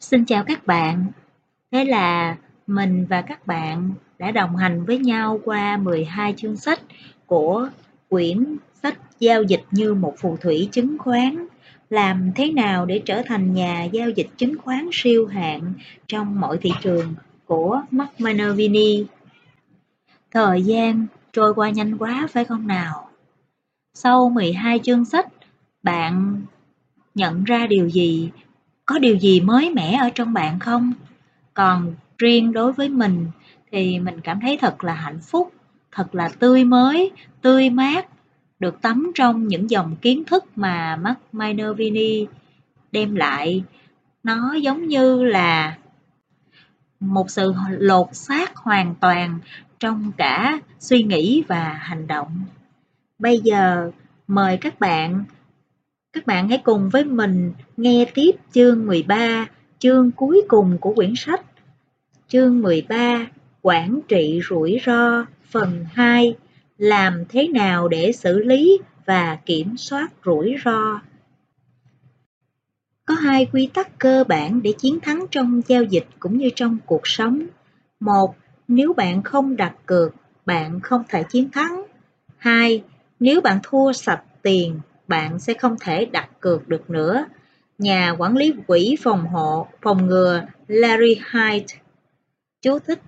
Xin chào các bạn. Thế là mình và các bạn đã đồng hành với nhau qua 12 chương sách của quyển sách Giao dịch như một phù thủy chứng khoán. Làm thế nào để trở thành nhà giao dịch chứng khoán siêu hạng trong mọi thị trường của Mark Minervini. Thời gian trôi qua nhanh quá phải không nào? Sau 12 chương sách, bạn nhận ra điều gì có điều gì mới mẻ ở trong bạn không? Còn riêng đối với mình thì mình cảm thấy thật là hạnh phúc, thật là tươi mới, tươi mát, được tắm trong những dòng kiến thức mà Mark Minervini đem lại. Nó giống như là một sự lột xác hoàn toàn trong cả suy nghĩ và hành động. Bây giờ mời các bạn các bạn hãy cùng với mình nghe tiếp chương 13, chương cuối cùng của quyển sách. Chương 13, Quản trị rủi ro, phần 2, làm thế nào để xử lý và kiểm soát rủi ro. Có hai quy tắc cơ bản để chiến thắng trong giao dịch cũng như trong cuộc sống. Một, nếu bạn không đặt cược, bạn không thể chiến thắng. Hai, nếu bạn thua sạch tiền, bạn sẽ không thể đặt cược được nữa. Nhà quản lý quỹ phòng hộ phòng ngừa Larry Hyde Chú thích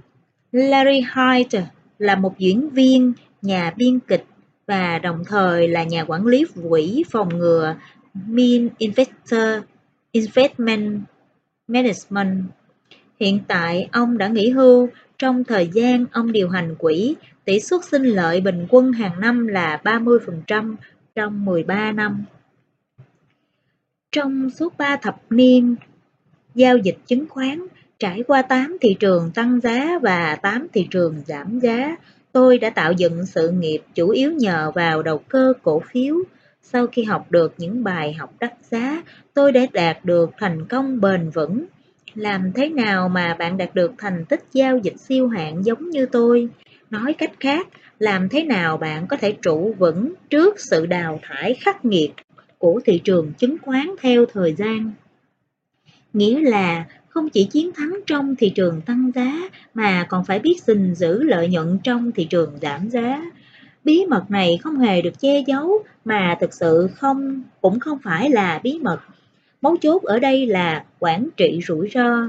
Larry Hyde là một diễn viên, nhà biên kịch và đồng thời là nhà quản lý quỹ phòng ngừa Min Investor Investment Management. Hiện tại, ông đã nghỉ hưu. Trong thời gian ông điều hành quỹ, tỷ suất sinh lợi bình quân hàng năm là 30% trong 13 năm. Trong suốt 3 thập niên, giao dịch chứng khoán trải qua 8 thị trường tăng giá và 8 thị trường giảm giá, tôi đã tạo dựng sự nghiệp chủ yếu nhờ vào đầu cơ cổ phiếu. Sau khi học được những bài học đắt giá, tôi đã đạt được thành công bền vững. Làm thế nào mà bạn đạt được thành tích giao dịch siêu hạng giống như tôi? Nói cách khác, làm thế nào bạn có thể trụ vững trước sự đào thải khắc nghiệt của thị trường chứng khoán theo thời gian? Nghĩa là không chỉ chiến thắng trong thị trường tăng giá mà còn phải biết gìn giữ lợi nhuận trong thị trường giảm giá. Bí mật này không hề được che giấu mà thực sự không, cũng không phải là bí mật. Mấu chốt ở đây là quản trị rủi ro.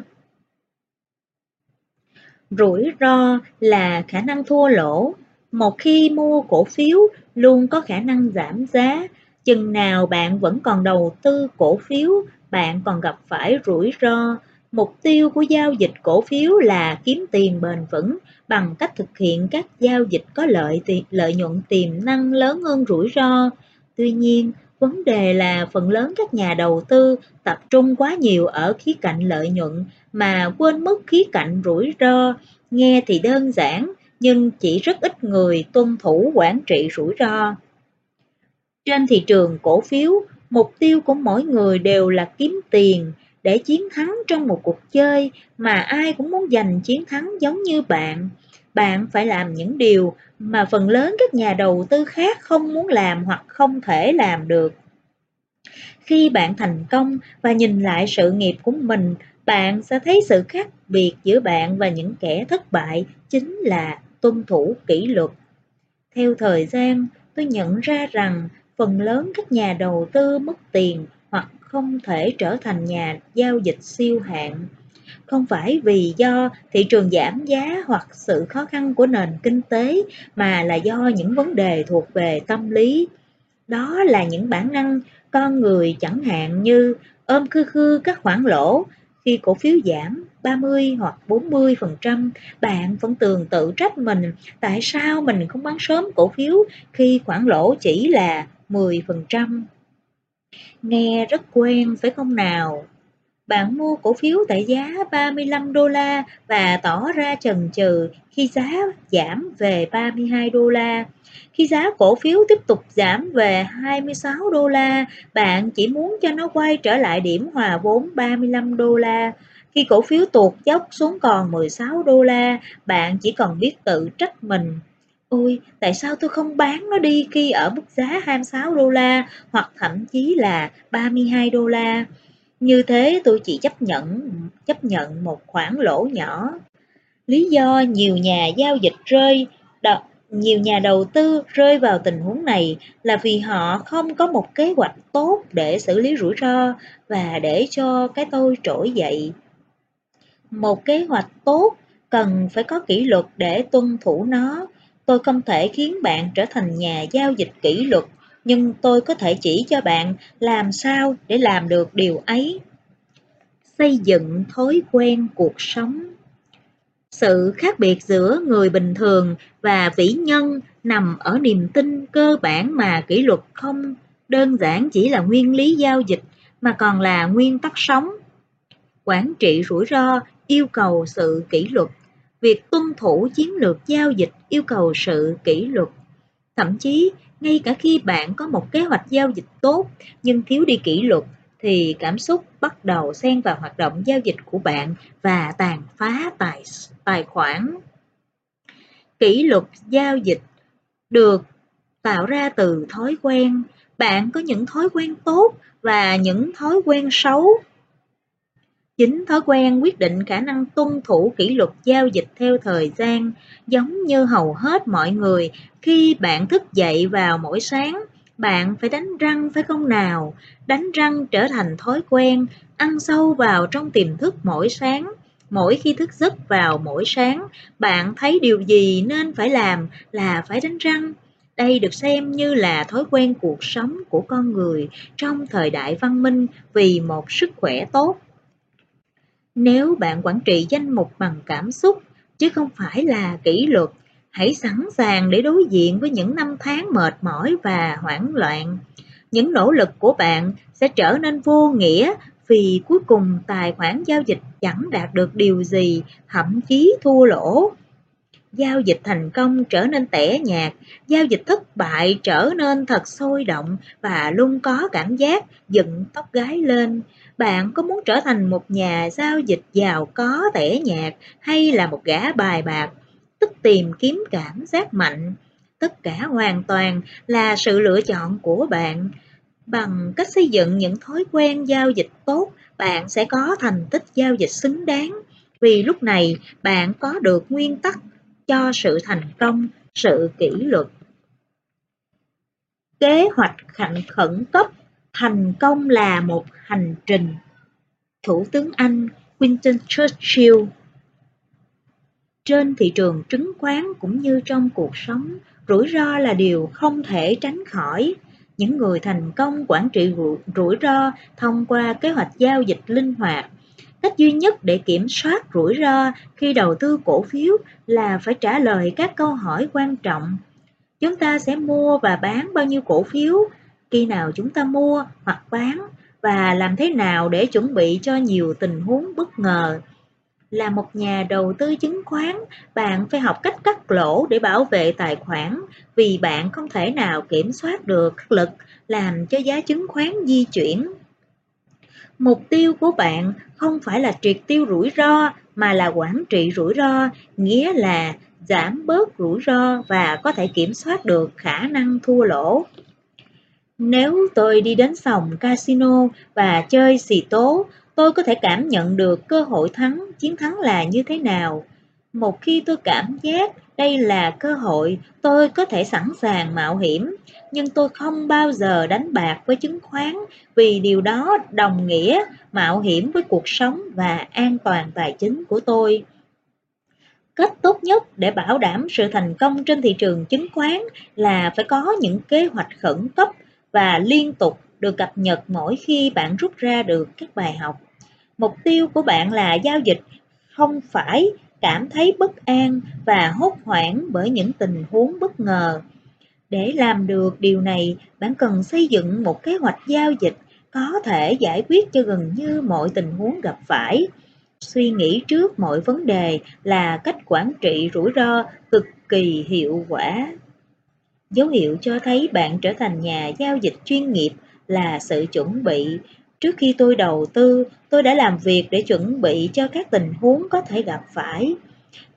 Rủi ro là khả năng thua lỗ. Một khi mua cổ phiếu luôn có khả năng giảm giá, chừng nào bạn vẫn còn đầu tư cổ phiếu, bạn còn gặp phải rủi ro. Mục tiêu của giao dịch cổ phiếu là kiếm tiền bền vững bằng cách thực hiện các giao dịch có lợi lợi nhuận tiềm năng lớn hơn rủi ro. Tuy nhiên, vấn đề là phần lớn các nhà đầu tư tập trung quá nhiều ở khía cạnh lợi nhuận mà quên mất khía cạnh rủi ro. Nghe thì đơn giản, nhưng chỉ rất ít người tuân thủ quản trị rủi ro. Trên thị trường cổ phiếu, mục tiêu của mỗi người đều là kiếm tiền để chiến thắng trong một cuộc chơi mà ai cũng muốn giành chiến thắng giống như bạn. Bạn phải làm những điều mà phần lớn các nhà đầu tư khác không muốn làm hoặc không thể làm được. Khi bạn thành công và nhìn lại sự nghiệp của mình, bạn sẽ thấy sự khác biệt giữa bạn và những kẻ thất bại chính là tuân thủ kỷ luật. Theo thời gian, tôi nhận ra rằng phần lớn các nhà đầu tư mất tiền hoặc không thể trở thành nhà giao dịch siêu hạng. Không phải vì do thị trường giảm giá hoặc sự khó khăn của nền kinh tế mà là do những vấn đề thuộc về tâm lý. Đó là những bản năng con người chẳng hạn như ôm khư khư các khoản lỗ khi cổ phiếu giảm 30 hoặc 40%, bạn vẫn tường tự trách mình tại sao mình không bán sớm cổ phiếu khi khoản lỗ chỉ là 10%. Nghe rất quen phải không nào? Bạn mua cổ phiếu tại giá 35 đô la và tỏ ra chần chừ khi giá giảm về 32 đô la. Khi giá cổ phiếu tiếp tục giảm về 26 đô la, bạn chỉ muốn cho nó quay trở lại điểm hòa vốn 35 đô la. Khi cổ phiếu tuột dốc xuống còn 16 đô la, bạn chỉ còn biết tự trách mình. Ôi, tại sao tôi không bán nó đi khi ở mức giá 26 đô la hoặc thậm chí là 32 đô la? Như thế tôi chỉ chấp nhận chấp nhận một khoản lỗ nhỏ. Lý do nhiều nhà giao dịch rơi nhiều nhà đầu tư rơi vào tình huống này là vì họ không có một kế hoạch tốt để xử lý rủi ro và để cho cái tôi trỗi dậy. Một kế hoạch tốt cần phải có kỷ luật để tuân thủ nó. Tôi không thể khiến bạn trở thành nhà giao dịch kỷ luật, nhưng tôi có thể chỉ cho bạn làm sao để làm được điều ấy. Xây dựng thói quen cuộc sống sự khác biệt giữa người bình thường và vĩ nhân nằm ở niềm tin cơ bản mà kỷ luật không đơn giản chỉ là nguyên lý giao dịch mà còn là nguyên tắc sống. Quản trị rủi ro yêu cầu sự kỷ luật, việc tuân thủ chiến lược giao dịch yêu cầu sự kỷ luật. Thậm chí, ngay cả khi bạn có một kế hoạch giao dịch tốt nhưng thiếu đi kỷ luật thì cảm xúc bắt đầu xen vào hoạt động giao dịch của bạn và tàn phá tài, tài khoản. Kỷ luật giao dịch được tạo ra từ thói quen. Bạn có những thói quen tốt và những thói quen xấu. Chính thói quen quyết định khả năng tuân thủ kỷ luật giao dịch theo thời gian, giống như hầu hết mọi người khi bạn thức dậy vào mỗi sáng bạn phải đánh răng phải không nào? Đánh răng trở thành thói quen, ăn sâu vào trong tiềm thức mỗi sáng. Mỗi khi thức giấc vào mỗi sáng, bạn thấy điều gì nên phải làm là phải đánh răng. Đây được xem như là thói quen cuộc sống của con người trong thời đại văn minh vì một sức khỏe tốt. Nếu bạn quản trị danh mục bằng cảm xúc, chứ không phải là kỷ luật, hãy sẵn sàng để đối diện với những năm tháng mệt mỏi và hoảng loạn. Những nỗ lực của bạn sẽ trở nên vô nghĩa vì cuối cùng tài khoản giao dịch chẳng đạt được điều gì, thậm chí thua lỗ. Giao dịch thành công trở nên tẻ nhạt, giao dịch thất bại trở nên thật sôi động và luôn có cảm giác dựng tóc gái lên. Bạn có muốn trở thành một nhà giao dịch giàu có tẻ nhạt hay là một gã bài bạc tức tìm kiếm cảm giác mạnh. Tất cả hoàn toàn là sự lựa chọn của bạn. Bằng cách xây dựng những thói quen giao dịch tốt, bạn sẽ có thành tích giao dịch xứng đáng. Vì lúc này bạn có được nguyên tắc cho sự thành công, sự kỷ luật. Kế hoạch khẩn khẩn cấp thành công là một hành trình. Thủ tướng Anh Winston Churchill trên thị trường chứng khoán cũng như trong cuộc sống, rủi ro là điều không thể tránh khỏi. Những người thành công quản trị rủi ro thông qua kế hoạch giao dịch linh hoạt. Cách duy nhất để kiểm soát rủi ro khi đầu tư cổ phiếu là phải trả lời các câu hỏi quan trọng. Chúng ta sẽ mua và bán bao nhiêu cổ phiếu, khi nào chúng ta mua hoặc bán và làm thế nào để chuẩn bị cho nhiều tình huống bất ngờ là một nhà đầu tư chứng khoán, bạn phải học cách cắt lỗ để bảo vệ tài khoản vì bạn không thể nào kiểm soát được các lực làm cho giá chứng khoán di chuyển. Mục tiêu của bạn không phải là triệt tiêu rủi ro mà là quản trị rủi ro, nghĩa là giảm bớt rủi ro và có thể kiểm soát được khả năng thua lỗ. Nếu tôi đi đến sòng casino và chơi xì tố, tôi có thể cảm nhận được cơ hội thắng, chiến thắng là như thế nào. Một khi tôi cảm giác đây là cơ hội, tôi có thể sẵn sàng mạo hiểm, nhưng tôi không bao giờ đánh bạc với chứng khoán vì điều đó đồng nghĩa mạo hiểm với cuộc sống và an toàn tài chính của tôi. Cách tốt nhất để bảo đảm sự thành công trên thị trường chứng khoán là phải có những kế hoạch khẩn cấp và liên tục được cập nhật mỗi khi bạn rút ra được các bài học. Mục tiêu của bạn là giao dịch, không phải cảm thấy bất an và hốt hoảng bởi những tình huống bất ngờ. Để làm được điều này, bạn cần xây dựng một kế hoạch giao dịch có thể giải quyết cho gần như mọi tình huống gặp phải. Suy nghĩ trước mọi vấn đề là cách quản trị rủi ro cực kỳ hiệu quả. Dấu hiệu cho thấy bạn trở thành nhà giao dịch chuyên nghiệp là sự chuẩn bị. Trước khi tôi đầu tư, tôi đã làm việc để chuẩn bị cho các tình huống có thể gặp phải.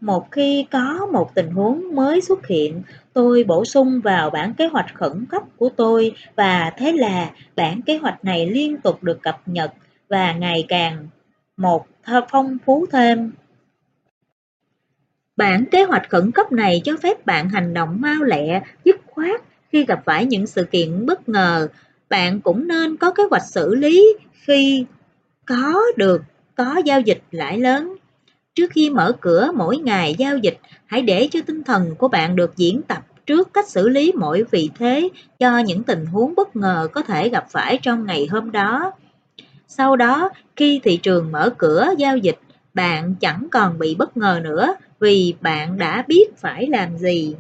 Một khi có một tình huống mới xuất hiện, tôi bổ sung vào bản kế hoạch khẩn cấp của tôi và thế là bản kế hoạch này liên tục được cập nhật và ngày càng một phong phú thêm. Bản kế hoạch khẩn cấp này cho phép bạn hành động mau lẹ, dứt khoát khi gặp phải những sự kiện bất ngờ. Bạn cũng nên có kế hoạch xử lý khi có được có giao dịch lãi lớn. Trước khi mở cửa mỗi ngày giao dịch, hãy để cho tinh thần của bạn được diễn tập trước cách xử lý mỗi vị thế cho những tình huống bất ngờ có thể gặp phải trong ngày hôm đó. Sau đó, khi thị trường mở cửa giao dịch, bạn chẳng còn bị bất ngờ nữa vì bạn đã biết phải làm gì.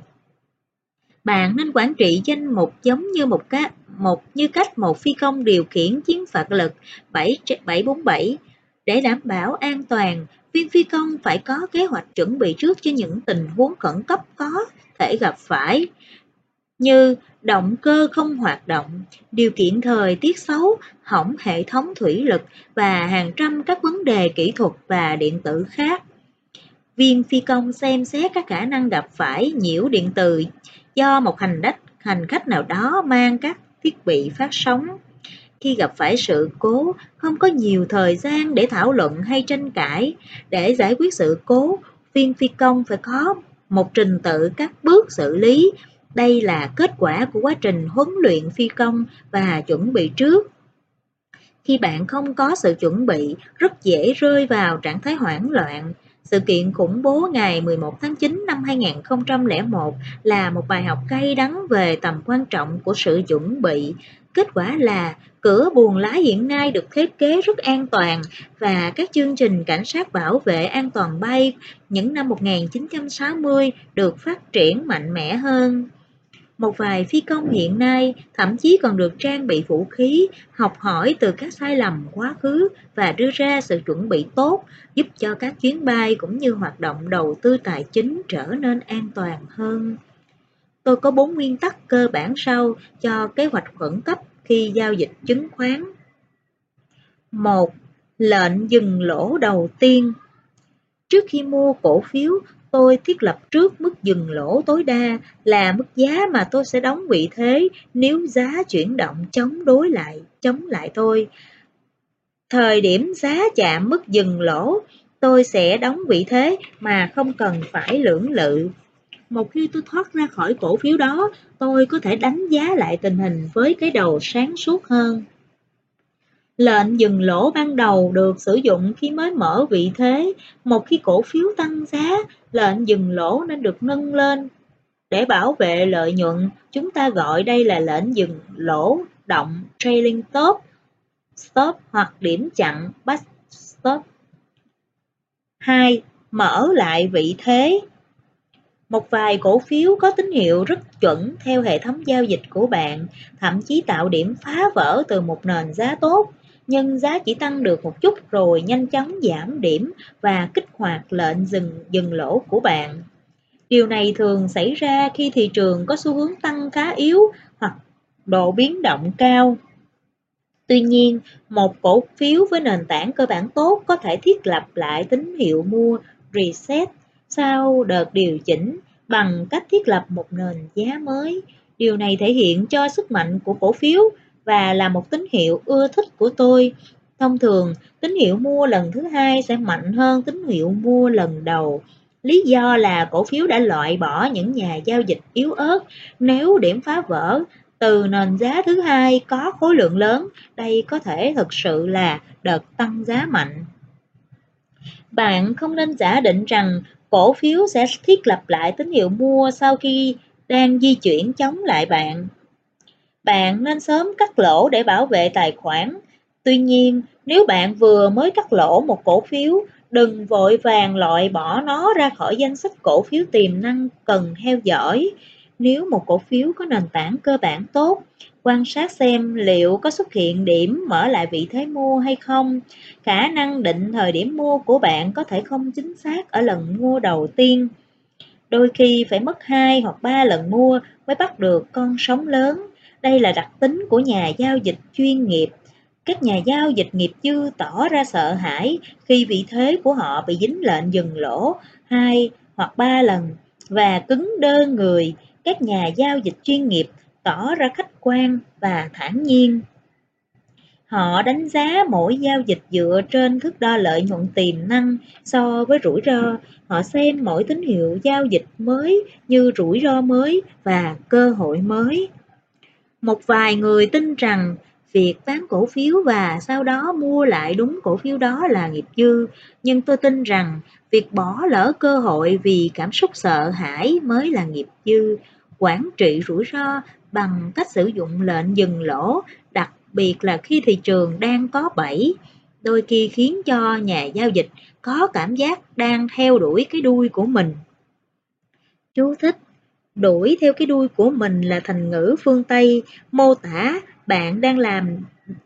Bạn nên quản trị danh mục giống như một cách một như cách một phi công điều khiển chiến phạt lực 747 để đảm bảo an toàn. Viên phi công phải có kế hoạch chuẩn bị trước cho những tình huống khẩn cấp có thể gặp phải như động cơ không hoạt động, điều kiện thời tiết xấu, hỏng hệ thống thủy lực và hàng trăm các vấn đề kỹ thuật và điện tử khác. Viên phi công xem xét các khả năng gặp phải nhiễu điện từ do một hành đách, hành khách nào đó mang các thiết bị phát sóng. Khi gặp phải sự cố, không có nhiều thời gian để thảo luận hay tranh cãi. Để giải quyết sự cố, viên phi công phải có một trình tự các bước xử lý. Đây là kết quả của quá trình huấn luyện phi công và chuẩn bị trước. Khi bạn không có sự chuẩn bị, rất dễ rơi vào trạng thái hoảng loạn. Sự kiện khủng bố ngày 11 tháng 9 năm 2001 là một bài học cay đắng về tầm quan trọng của sự chuẩn bị. Kết quả là, cửa buồng lái hiện nay được thiết kế rất an toàn và các chương trình cảnh sát bảo vệ an toàn bay những năm 1960 được phát triển mạnh mẽ hơn. Một vài phi công hiện nay thậm chí còn được trang bị vũ khí, học hỏi từ các sai lầm quá khứ và đưa ra sự chuẩn bị tốt, giúp cho các chuyến bay cũng như hoạt động đầu tư tài chính trở nên an toàn hơn. Tôi có bốn nguyên tắc cơ bản sau cho kế hoạch khẩn cấp khi giao dịch chứng khoán. một Lệnh dừng lỗ đầu tiên Trước khi mua cổ phiếu, tôi thiết lập trước mức dừng lỗ tối đa là mức giá mà tôi sẽ đóng vị thế nếu giá chuyển động chống đối lại, chống lại tôi. Thời điểm giá chạm mức dừng lỗ, tôi sẽ đóng vị thế mà không cần phải lưỡng lự. Một khi tôi thoát ra khỏi cổ phiếu đó, tôi có thể đánh giá lại tình hình với cái đầu sáng suốt hơn. Lệnh dừng lỗ ban đầu được sử dụng khi mới mở vị thế. Một khi cổ phiếu tăng giá, lệnh dừng lỗ nên được nâng lên. Để bảo vệ lợi nhuận, chúng ta gọi đây là lệnh dừng lỗ động trailing stop, stop hoặc điểm chặn back stop. 2. Mở lại vị thế. Một vài cổ phiếu có tín hiệu rất chuẩn theo hệ thống giao dịch của bạn, thậm chí tạo điểm phá vỡ từ một nền giá tốt nhưng giá chỉ tăng được một chút rồi nhanh chóng giảm điểm và kích hoạt lệnh dừng dừng lỗ của bạn. Điều này thường xảy ra khi thị trường có xu hướng tăng khá yếu hoặc độ biến động cao. Tuy nhiên, một cổ phiếu với nền tảng cơ bản tốt có thể thiết lập lại tín hiệu mua reset sau đợt điều chỉnh bằng cách thiết lập một nền giá mới. Điều này thể hiện cho sức mạnh của cổ phiếu và là một tín hiệu ưa thích của tôi. Thông thường, tín hiệu mua lần thứ hai sẽ mạnh hơn tín hiệu mua lần đầu. Lý do là cổ phiếu đã loại bỏ những nhà giao dịch yếu ớt. Nếu điểm phá vỡ từ nền giá thứ hai có khối lượng lớn, đây có thể thực sự là đợt tăng giá mạnh. Bạn không nên giả định rằng cổ phiếu sẽ thiết lập lại tín hiệu mua sau khi đang di chuyển chống lại bạn bạn nên sớm cắt lỗ để bảo vệ tài khoản. Tuy nhiên, nếu bạn vừa mới cắt lỗ một cổ phiếu, đừng vội vàng loại bỏ nó ra khỏi danh sách cổ phiếu tiềm năng cần theo dõi. Nếu một cổ phiếu có nền tảng cơ bản tốt, quan sát xem liệu có xuất hiện điểm mở lại vị thế mua hay không. Khả năng định thời điểm mua của bạn có thể không chính xác ở lần mua đầu tiên. Đôi khi phải mất 2 hoặc 3 lần mua mới bắt được con sóng lớn. Đây là đặc tính của nhà giao dịch chuyên nghiệp. Các nhà giao dịch nghiệp dư tỏ ra sợ hãi khi vị thế của họ bị dính lệnh dừng lỗ hai hoặc ba lần và cứng đơ người. Các nhà giao dịch chuyên nghiệp tỏ ra khách quan và thản nhiên. Họ đánh giá mỗi giao dịch dựa trên thước đo lợi nhuận tiềm năng so với rủi ro. Họ xem mỗi tín hiệu giao dịch mới như rủi ro mới và cơ hội mới. Một vài người tin rằng việc bán cổ phiếu và sau đó mua lại đúng cổ phiếu đó là nghiệp dư, nhưng tôi tin rằng việc bỏ lỡ cơ hội vì cảm xúc sợ hãi mới là nghiệp dư. Quản trị rủi ro bằng cách sử dụng lệnh dừng lỗ, đặc biệt là khi thị trường đang có bẫy, đôi khi khiến cho nhà giao dịch có cảm giác đang theo đuổi cái đuôi của mình. Chú thích Đuổi theo cái đuôi của mình là thành ngữ phương Tây mô tả bạn đang làm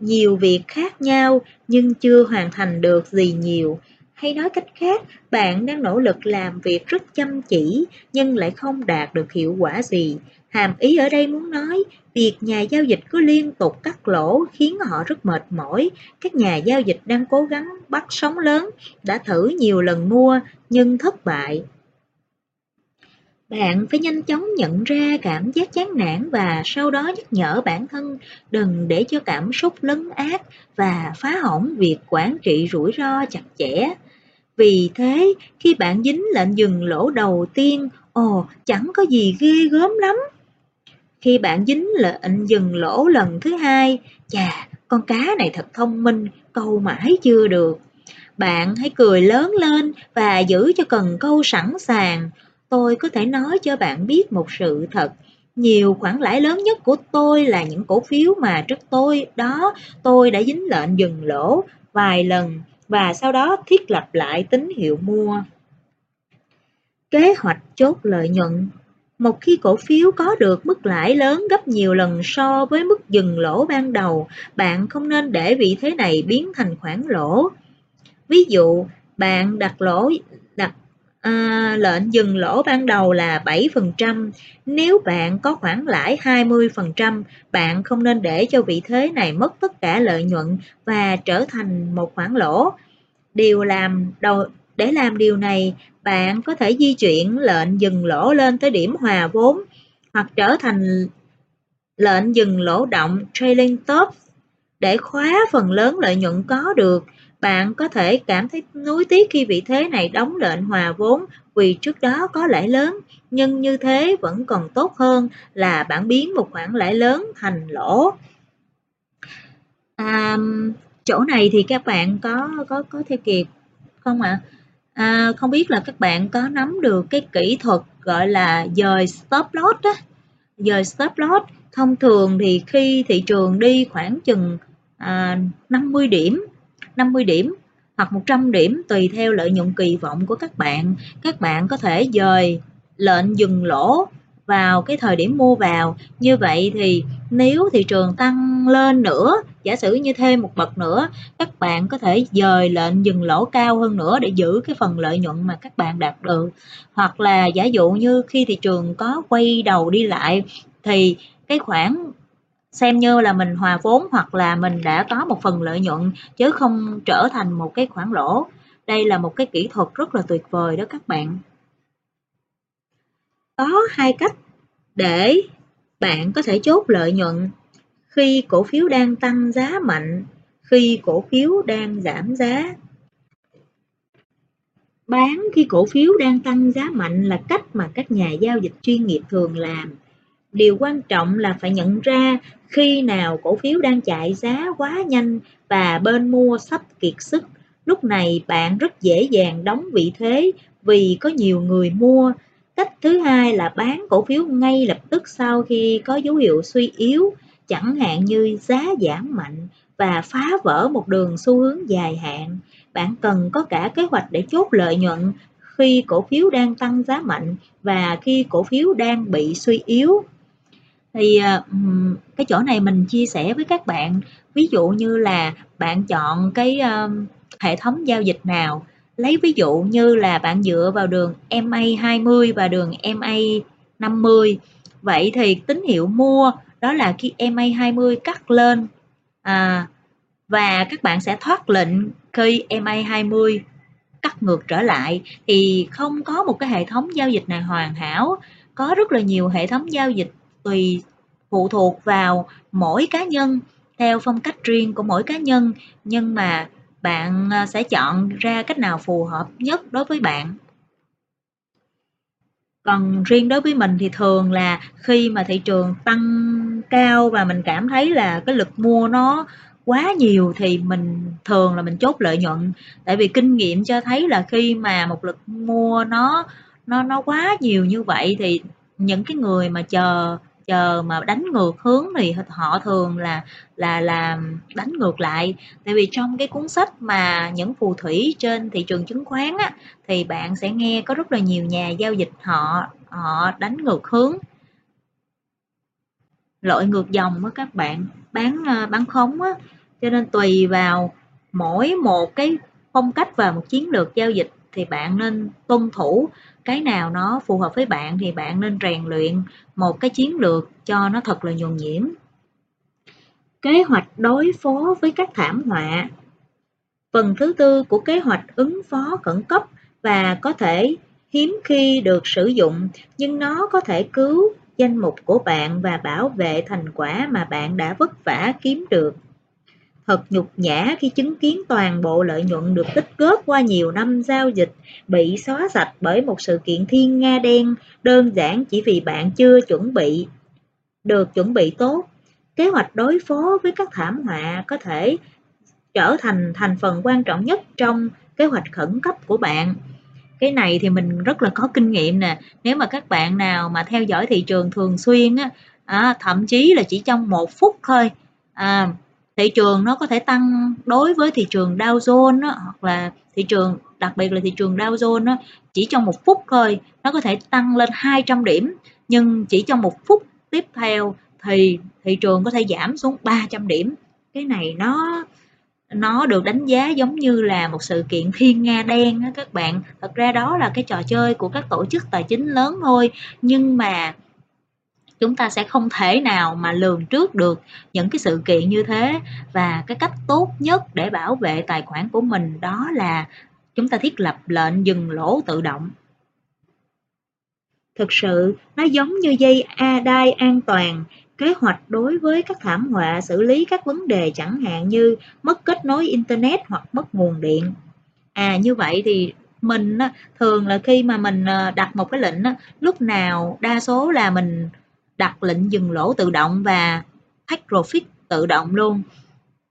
nhiều việc khác nhau nhưng chưa hoàn thành được gì nhiều. Hay nói cách khác, bạn đang nỗ lực làm việc rất chăm chỉ nhưng lại không đạt được hiệu quả gì. Hàm ý ở đây muốn nói, việc nhà giao dịch cứ liên tục cắt lỗ khiến họ rất mệt mỏi. Các nhà giao dịch đang cố gắng bắt sóng lớn, đã thử nhiều lần mua nhưng thất bại. Bạn phải nhanh chóng nhận ra cảm giác chán nản và sau đó nhắc nhở bản thân đừng để cho cảm xúc lấn át và phá hỏng việc quản trị rủi ro chặt chẽ. Vì thế, khi bạn dính lệnh dừng lỗ đầu tiên, ồ, chẳng có gì ghê gớm lắm. Khi bạn dính lệnh dừng lỗ lần thứ hai, chà, con cá này thật thông minh, câu mãi chưa được. Bạn hãy cười lớn lên và giữ cho cần câu sẵn sàng. Tôi có thể nói cho bạn biết một sự thật. Nhiều khoản lãi lớn nhất của tôi là những cổ phiếu mà trước tôi đó tôi đã dính lệnh dừng lỗ vài lần và sau đó thiết lập lại tín hiệu mua. Kế hoạch chốt lợi nhuận một khi cổ phiếu có được mức lãi lớn gấp nhiều lần so với mức dừng lỗ ban đầu, bạn không nên để vị thế này biến thành khoản lỗ. Ví dụ, bạn đặt lỗ à, lệnh dừng lỗ ban đầu là 7%, nếu bạn có khoản lãi 20%, bạn không nên để cho vị thế này mất tất cả lợi nhuận và trở thành một khoản lỗ. Điều làm đầu để làm điều này, bạn có thể di chuyển lệnh dừng lỗ lên tới điểm hòa vốn hoặc trở thành lệnh dừng lỗ động trailing top để khóa phần lớn lợi nhuận có được. Bạn có thể cảm thấy nuối tiếc khi vị thế này đóng lệnh hòa vốn vì trước đó có lãi lớn, nhưng như thế vẫn còn tốt hơn là bạn biến một khoản lãi lớn thành lỗ. À, chỗ này thì các bạn có có có theo kịp không ạ? À? À, không biết là các bạn có nắm được cái kỹ thuật gọi là dời stop loss đó. Dời stop loss thông thường thì khi thị trường đi khoảng chừng à, 50 điểm, 50 điểm hoặc 100 điểm tùy theo lợi nhuận kỳ vọng của các bạn. Các bạn có thể dời lệnh dừng lỗ vào cái thời điểm mua vào. Như vậy thì nếu thị trường tăng lên nữa, giả sử như thêm một bậc nữa, các bạn có thể dời lệnh dừng lỗ cao hơn nữa để giữ cái phần lợi nhuận mà các bạn đạt được. Hoặc là giả dụ như khi thị trường có quay đầu đi lại thì cái khoản xem như là mình hòa vốn hoặc là mình đã có một phần lợi nhuận chứ không trở thành một cái khoản lỗ. Đây là một cái kỹ thuật rất là tuyệt vời đó các bạn. Có hai cách để bạn có thể chốt lợi nhuận khi cổ phiếu đang tăng giá mạnh, khi cổ phiếu đang giảm giá. Bán khi cổ phiếu đang tăng giá mạnh là cách mà các nhà giao dịch chuyên nghiệp thường làm. Điều quan trọng là phải nhận ra khi nào cổ phiếu đang chạy giá quá nhanh và bên mua sắp kiệt sức. Lúc này bạn rất dễ dàng đóng vị thế vì có nhiều người mua Cách thứ hai là bán cổ phiếu ngay lập tức sau khi có dấu hiệu suy yếu, chẳng hạn như giá giảm mạnh và phá vỡ một đường xu hướng dài hạn. Bạn cần có cả kế hoạch để chốt lợi nhuận khi cổ phiếu đang tăng giá mạnh và khi cổ phiếu đang bị suy yếu. Thì ờ, cái chỗ này mình chia sẻ với các bạn, ví dụ như là bạn chọn cái ờ, hệ thống giao dịch nào. Lấy ví dụ như là bạn dựa vào đường MA20 và đường MA50. Vậy thì tín hiệu mua đó là khi MA20 cắt lên à, và các bạn sẽ thoát lệnh khi MA20 cắt ngược trở lại. Thì không có một cái hệ thống giao dịch nào hoàn hảo. Có rất là nhiều hệ thống giao dịch tùy phụ thuộc vào mỗi cá nhân theo phong cách riêng của mỗi cá nhân, nhưng mà bạn à, sẽ chọn ra cách nào phù hợp nhất đối với bạn. Còn riêng đối với mình thì thường là khi mà thị trường tăng cao và mình cảm thấy là cái lực mua nó quá nhiều thì mình thường là mình chốt lợi nhuận. Tại vì kinh nghiệm cho thấy là khi mà một lực mua nó nó nó quá nhiều như vậy thì những cái người mà chờ chờ mà đánh ngược hướng thì họ thường là là là đánh ngược lại. Tại vì trong cái cuốn sách mà những phù thủy trên thị trường chứng khoán á, thì bạn sẽ nghe có rất là nhiều nhà giao dịch họ họ đánh ngược hướng. Lội ngược dòng á các bạn bán ờ, bán khống á. Cho nên tùy vào mỗi một cái phong cách và một chiến lược giao dịch thì bạn nên tuân thủ cái nào nó phù hợp với bạn thì bạn nên rèn luyện một cái chiến lược cho nó thật là nhuần nhiễm kế hoạch đối phó với các thảm họa. Phần thứ tư của kế hoạch ứng phó khẩn cấp và có thể hiếm khi được sử dụng, nhưng nó có thể cứu danh mục của bạn và bảo vệ thành quả mà bạn đã vất vả kiếm được thật nhục nhã khi chứng kiến toàn bộ lợi nhuận được tích góp qua nhiều năm giao dịch bị xóa sạch bởi một sự kiện thiên nga đen đơn giản chỉ vì bạn chưa chuẩn bị được chuẩn bị tốt. Kế hoạch đối phó với các thảm họa có thể trở thành thành phần quan trọng nhất trong kế hoạch khẩn cấp của bạn. Cái này thì mình rất là có kinh nghiệm nè. Nếu mà các bạn nào mà theo dõi thị trường thường xuyên á, à, thậm chí là chỉ trong một phút thôi, à, thị trường nó có thể tăng đối với thị trường Dow Jones đó, hoặc là thị trường đặc biệt là thị trường Dow Jones đó, chỉ trong một phút thôi nó có thể tăng lên 200 điểm. Nhưng chỉ trong một phút tiếp theo thì thị trường có thể giảm xuống 300 điểm. Cái này nó nó được đánh giá giống như là một sự kiện thiên nga đen đó các bạn. Thật ra đó là cái trò chơi của các tổ chức tài chính lớn thôi. Nhưng mà chúng ta sẽ không thể nào mà lường trước được những cái sự kiện như thế. Và cái cách tốt nhất để bảo vệ tài khoản của mình đó là chúng ta thiết lập lệnh dừng lỗ tự động. Thực sự, nó giống như dây a đai an toàn. Kế hoạch đối với các thảm họa, xử lý các vấn đề chẳng hạn như mất kết nối internet hoặc mất nguồn điện. À như vậy thì mình thường là khi mà mình ờ, đặt một cái lệnh lúc nào đa số là mình đặt lệnh dừng lỗ tự động và take profit tự động luôn.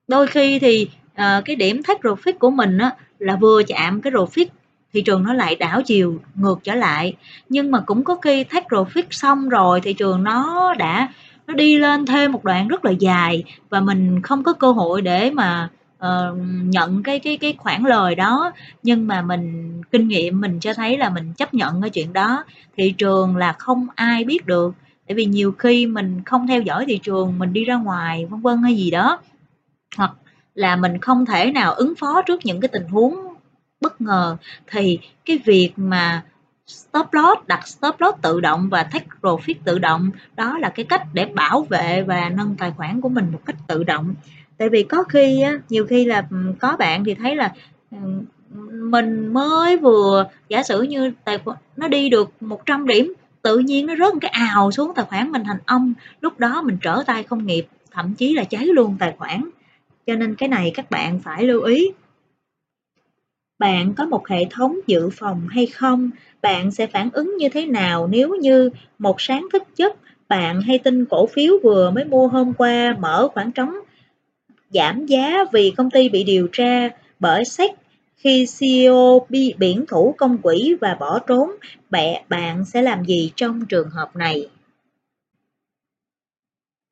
Đôi khi thì uh, cái điểm take profit của mình á, là vừa chạm cái profit thị trường nó lại đảo chiều ngược trở lại. Nhưng mà cũng có khi take profit xong rồi thị trường nó đã nó đi lên thêm một đoạn rất là dài và mình không có cơ hội để mà uh, nhận cái cái cái khoản lời đó. Nhưng mà mình kinh nghiệm mình cho thấy là mình chấp nhận cái chuyện đó. Thị trường là không ai biết được tại vì nhiều khi mình không theo dõi thị trường, mình đi ra ngoài, vân vân hay gì đó, hoặc là mình không thể nào ứng phó trước những cái tình huống bất ngờ, thì cái việc mà stop loss, đặt stop loss tự động và take profit tự động, đó là cái cách để bảo vệ và nâng tài khoản của mình một cách tự động. Tại vì có khi nhiều khi là ừ, có bạn thì thấy là ừ, mình mới vừa, giả sử như tài khoản nó đi được 100 điểm tự nhiên nó rớt một cái ào xuống tài khoản mình thành ông. Lúc đó mình trở tay không nghiệp, thậm chí là cháy luôn tài khoản. Cho nên cái này các bạn phải lưu ý. Bạn có một hệ thống dự phòng hay không? Bạn sẽ phản ứng như thế nào nếu như một sáng thức giấc bạn hay tin cổ phiếu vừa mới mua hôm qua mở khoảng trống giảm giá vì công ty bị điều tra bởi SEC khi CEO bị biển thủ công quỹ và bỏ trốn, bẹ bạn sẽ làm gì trong trường hợp này?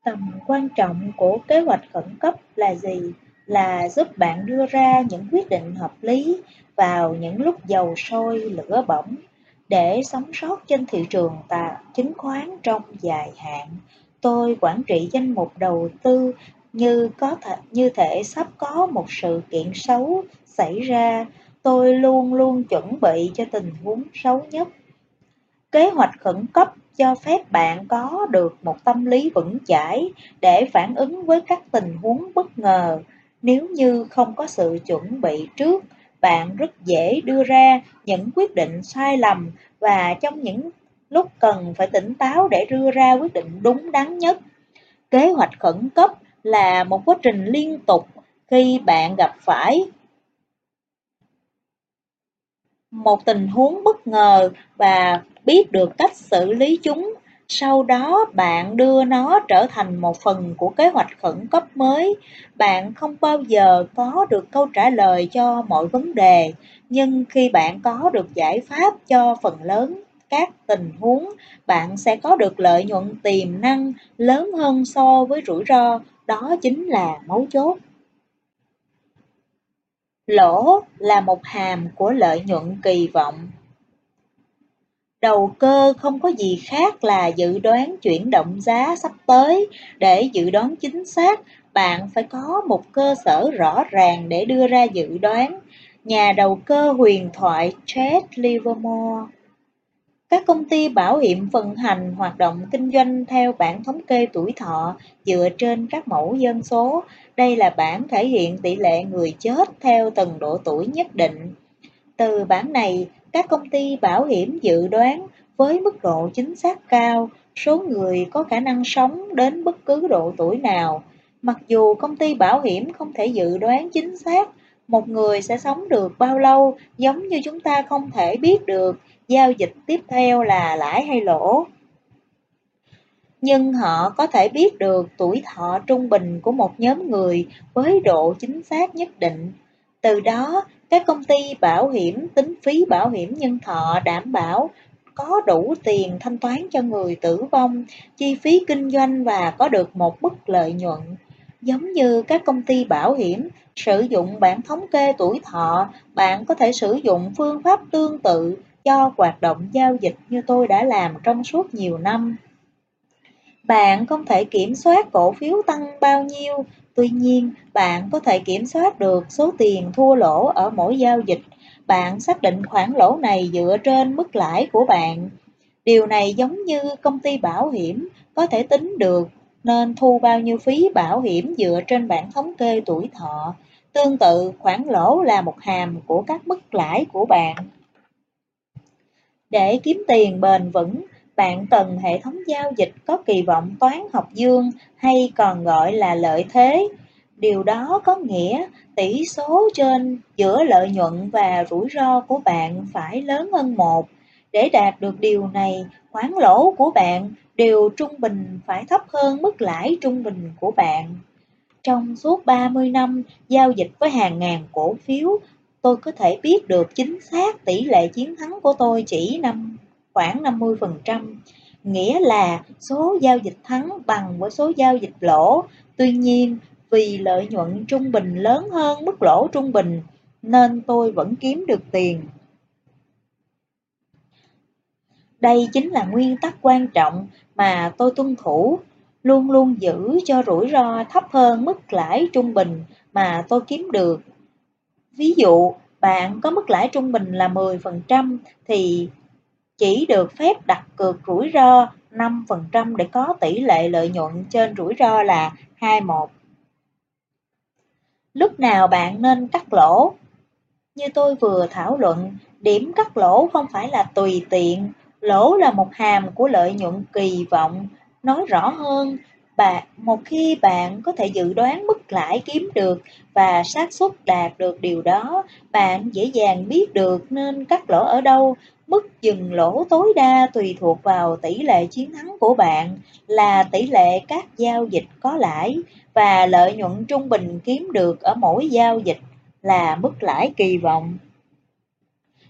Tầm quan trọng của kế hoạch khẩn cấp là gì? Là giúp bạn đưa ra những quyết định hợp lý vào những lúc dầu sôi lửa bỏng để sống sót trên thị trường tà chứng khoán trong dài hạn. Tôi quản trị danh mục đầu tư như có thể như thể sắp có một sự kiện xấu xảy ra, tôi luôn luôn chuẩn bị cho tình huống xấu nhất. Kế hoạch khẩn cấp cho phép bạn có được một tâm lý vững chãi để phản ứng với các tình huống bất ngờ. Nếu như không có sự chuẩn bị trước, bạn rất dễ đưa ra những quyết định sai lầm và trong những lúc cần phải tỉnh táo để đưa ra quyết định đúng đắn nhất. Kế hoạch khẩn cấp là một quá trình liên tục khi bạn gặp phải một tình huống bất ngờ và biết được cách xử lý chúng. Sau đó bạn đưa nó trở thành một phần của kế hoạch khẩn cấp mới. Bạn không bao giờ có được câu trả lời cho mọi vấn đề, nhưng khi bạn có được giải pháp cho phần lớn các tình huống, bạn sẽ có được lợi nhuận tiềm năng lớn hơn so với rủi ro. Đó chính là mấu chốt lỗ là một hàm của lợi nhuận kỳ vọng Đầu cơ không có gì khác là dự đoán chuyển động giá sắp tới. Để dự đoán chính xác, bạn phải có một cơ sở rõ ràng để đưa ra dự đoán. Nhà đầu cơ huyền thoại Chad Livermore các công ty bảo hiểm vận hành hoạt động kinh doanh theo bảng thống kê tuổi thọ dựa trên các mẫu dân số. Đây là bảng thể hiện tỷ lệ người chết theo từng độ tuổi nhất định. Từ bảng này, các công ty bảo hiểm dự đoán với mức độ chính xác cao số người có khả năng sống đến bất cứ độ tuổi nào. Mặc dù công ty bảo hiểm không thể dự đoán chính xác một người sẽ sống được bao lâu, giống như chúng ta không thể biết được giao dịch tiếp theo là lãi hay lỗ. Nhưng họ có thể biết được tuổi thọ trung bình của một nhóm người với độ chính xác nhất định. Từ đó, các công ty bảo hiểm tính phí bảo hiểm nhân thọ đảm bảo có đủ tiền thanh toán cho người tử vong, chi phí kinh doanh và có được một mức lợi nhuận. Giống như các công ty bảo hiểm sử dụng bảng thống kê tuổi thọ, bạn có thể sử dụng phương pháp tương tự cho hoạt động giao dịch như tôi đã làm trong suốt nhiều năm. Bạn không thể kiểm soát cổ phiếu tăng bao nhiêu, tuy nhiên bạn có thể kiểm soát được số tiền thua lỗ ở mỗi giao dịch. Bạn xác định khoản lỗ này dựa trên mức lãi của bạn. Điều này giống như công ty bảo hiểm có thể tính được nên thu bao nhiêu phí bảo hiểm dựa trên bảng thống kê tuổi thọ. Tương tự, khoản lỗ là một hàm của các mức lãi của bạn. Để kiếm tiền bền vững, bạn cần hệ thống giao dịch có kỳ vọng toán học dương hay còn gọi là lợi thế. Điều đó có nghĩa tỷ số trên giữa lợi nhuận và rủi ro của bạn phải lớn hơn một. Để đạt được điều này, khoản lỗ của bạn đều trung bình phải thấp hơn mức lãi trung bình của bạn. Trong suốt 30 năm giao dịch với hàng ngàn cổ phiếu, tôi có thể biết được chính xác tỷ lệ chiến thắng của tôi chỉ năm khoảng 50%, nghĩa là số giao dịch thắng bằng với số giao dịch lỗ. Tuy nhiên, vì lợi nhuận trung bình lớn hơn mức lỗ trung bình, nên tôi vẫn kiếm được tiền. Đây chính là nguyên tắc quan trọng mà tôi tuân thủ, luôn luôn giữ cho rủi ro thấp hơn mức lãi trung bình mà tôi kiếm được. Ví dụ, bạn có mức lãi trung bình là 10% thì chỉ được phép đặt cược rủi ro 5% để có tỷ lệ lợi nhuận trên rủi ro là 21. Lúc nào bạn nên cắt lỗ? Như tôi vừa thảo luận, điểm cắt lỗ không phải là tùy tiện, lỗ là một hàm của lợi nhuận kỳ vọng. Nói rõ hơn, bạn một khi bạn có thể dự đoán mức lãi kiếm được và xác suất đạt được điều đó, bạn dễ dàng biết được nên cắt lỗ ở đâu. Mức dừng lỗ tối đa tùy thuộc vào tỷ lệ chiến thắng của bạn là tỷ lệ các giao dịch có lãi và lợi nhuận trung bình kiếm được ở mỗi giao dịch là mức lãi kỳ vọng.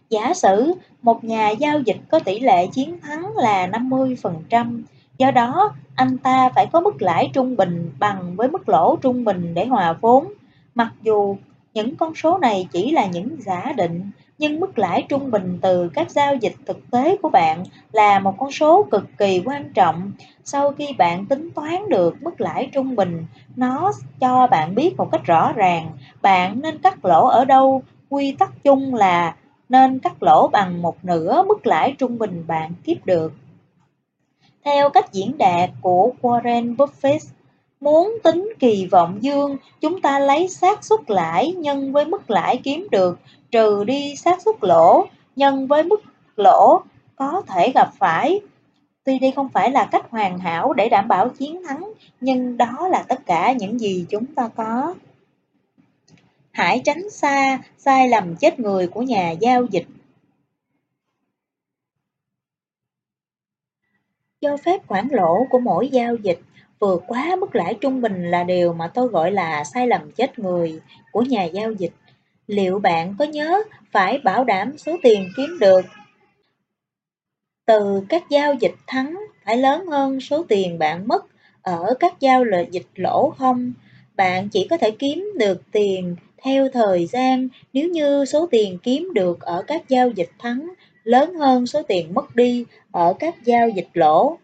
Giả sử một nhà giao dịch có tỷ lệ chiến thắng là 50%, do đó anh ta phải có mức lãi trung bình bằng với mức lỗ trung bình để hòa vốn. Mặc dù những con số này chỉ là những giả định, nhưng mức lãi trung bình từ các giao dịch thực tế của bạn là một con số cực kỳ quan trọng. Sau khi bạn tính toán được mức lãi trung bình, nó cho bạn biết một cách rõ ràng bạn nên cắt lỗ ở đâu. Quy tắc chung là nên cắt lỗ bằng một nửa mức lãi trung bình bạn kiếm được. Theo cách diễn đạt của Warren Buffett, muốn tính kỳ vọng dương, chúng ta lấy xác suất lãi nhân với mức lãi kiếm được trừ đi xác suất lỗ nhân với mức lỗ có thể gặp phải. Tuy đây không phải là cách hoàn hảo để đảm bảo chiến thắng, nhưng đó là tất cả những gì chúng ta có. Hãy tránh xa sai lầm chết người của nhà giao dịch. Cho phép khoản lỗ của mỗi giao dịch vượt quá mức lãi trung bình là điều mà tôi gọi là sai lầm chết người của nhà giao dịch. Liệu bạn có nhớ phải bảo đảm số tiền kiếm được từ các giao dịch thắng, phải lớn hơn số tiền bạn mất ở các giao dịch lỗ không? Bạn chỉ có thể kiếm được tiền theo thời gian, nếu như số tiền kiếm được ở các giao dịch thắng lớn hơn số tiền mất đi ở các giao dịch lỗ.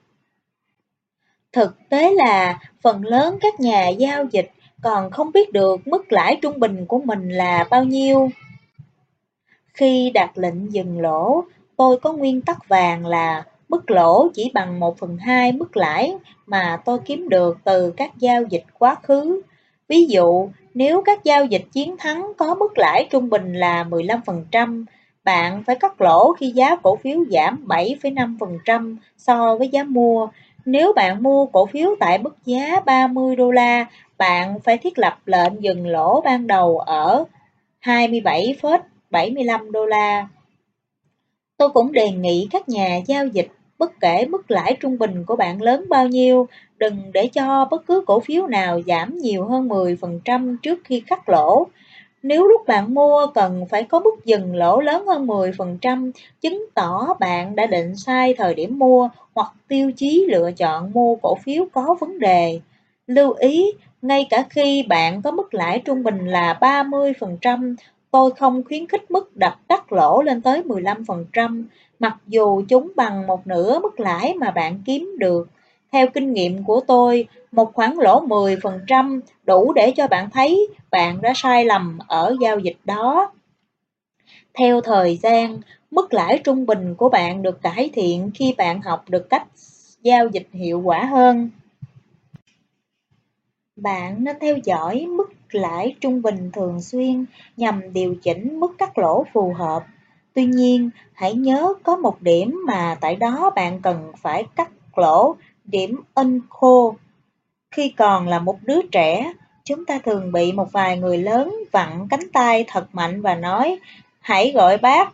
Thực tế là, phần lớn các nhà giao dịch còn không biết được mức lãi trung bình của mình là bao nhiêu. Khi đặt lệnh dừng lỗ, tôi có nguyên tắc vàng là mức lỗ chỉ bằng 1 phần 2 mức lãi mà tôi kiếm được từ các giao dịch quá khứ. Ví dụ, nếu các giao dịch chiến thắng có mức lãi trung bình là 15%, bạn phải cắt lỗ khi giá cổ phiếu giảm 7,5% so với giá mua. Nếu bạn mua cổ phiếu tại mức giá 30 đô la, bạn phải thiết lập lệnh dừng lỗ ban đầu ở 27,75 đô la. Tôi cũng đề nghị các nhà giao dịch bất kể mức lãi trung bình của bạn lớn bao nhiêu, đừng để cho bất cứ cổ phiếu nào giảm nhiều hơn 10% trước khi cắt lỗ. Nếu lúc bạn mua cần phải có mức dừng lỗ lớn hơn 10%, chứng tỏ bạn đã định sai thời điểm mua hoặc tiêu chí lựa chọn mua cổ phiếu có vấn đề. Lưu ý, ngay cả khi bạn có mức lãi trung bình là 30%, tôi không khuyến khích mức đập cắt lỗ lên tới 15%, mặc dù chúng bằng một nửa mức lãi mà bạn kiếm được. Theo kinh nghiệm của tôi, một khoản lỗ 10% đủ để cho bạn thấy bạn đã sai lầm ở giao dịch đó. Theo thời gian, mức lãi trung bình của bạn được cải thiện khi bạn học được cách giao dịch hiệu quả hơn. Bạn nên theo dõi mức lãi trung bình thường xuyên nhằm điều chỉnh mức cắt lỗ phù hợp. Tuy nhiên, hãy nhớ có một điểm mà tại đó bạn cần phải cắt lỗ, điểm khô. Khi còn là một đứa trẻ, chúng ta thường bị một vài người lớn vặn cánh tay thật mạnh và nói Hãy gọi bác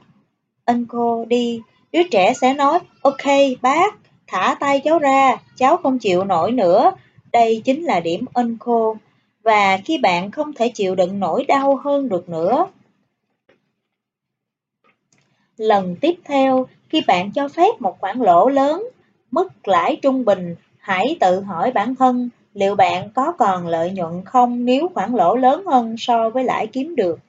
Uncle đi. Đứa trẻ sẽ nói Ok bác, thả tay cháu ra, cháu không chịu nổi nữa. Đây chính là điểm uncle. Và khi bạn không thể chịu đựng nổi đau hơn được nữa, Lần tiếp theo, khi bạn cho phép một khoản lỗ lớn, mức lãi trung bình, hãy tự hỏi bản thân liệu bạn có còn lợi nhuận không nếu khoản lỗ lớn hơn so với lãi kiếm được.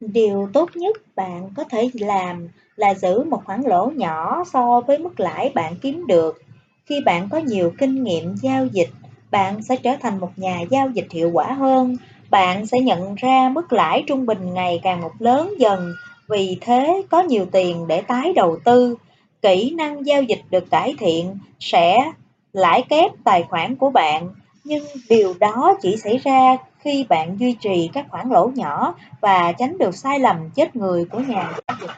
Điều tốt nhất bạn có thể làm là giữ một khoản lỗ nhỏ so với mức lãi bạn kiếm được. Khi bạn có nhiều kinh nghiệm giao dịch, bạn sẽ trở thành một nhà giao dịch hiệu quả hơn. Bạn sẽ nhận ra mức lãi trung bình ngày càng một lớn dần vì thế có nhiều tiền để tái đầu tư, kỹ năng giao dịch được cải thiện sẽ lãi kép tài khoản của bạn, nhưng điều đó chỉ xảy ra khi bạn duy trì các khoản lỗ nhỏ và tránh được sai lầm chết người của nhà giao dịch.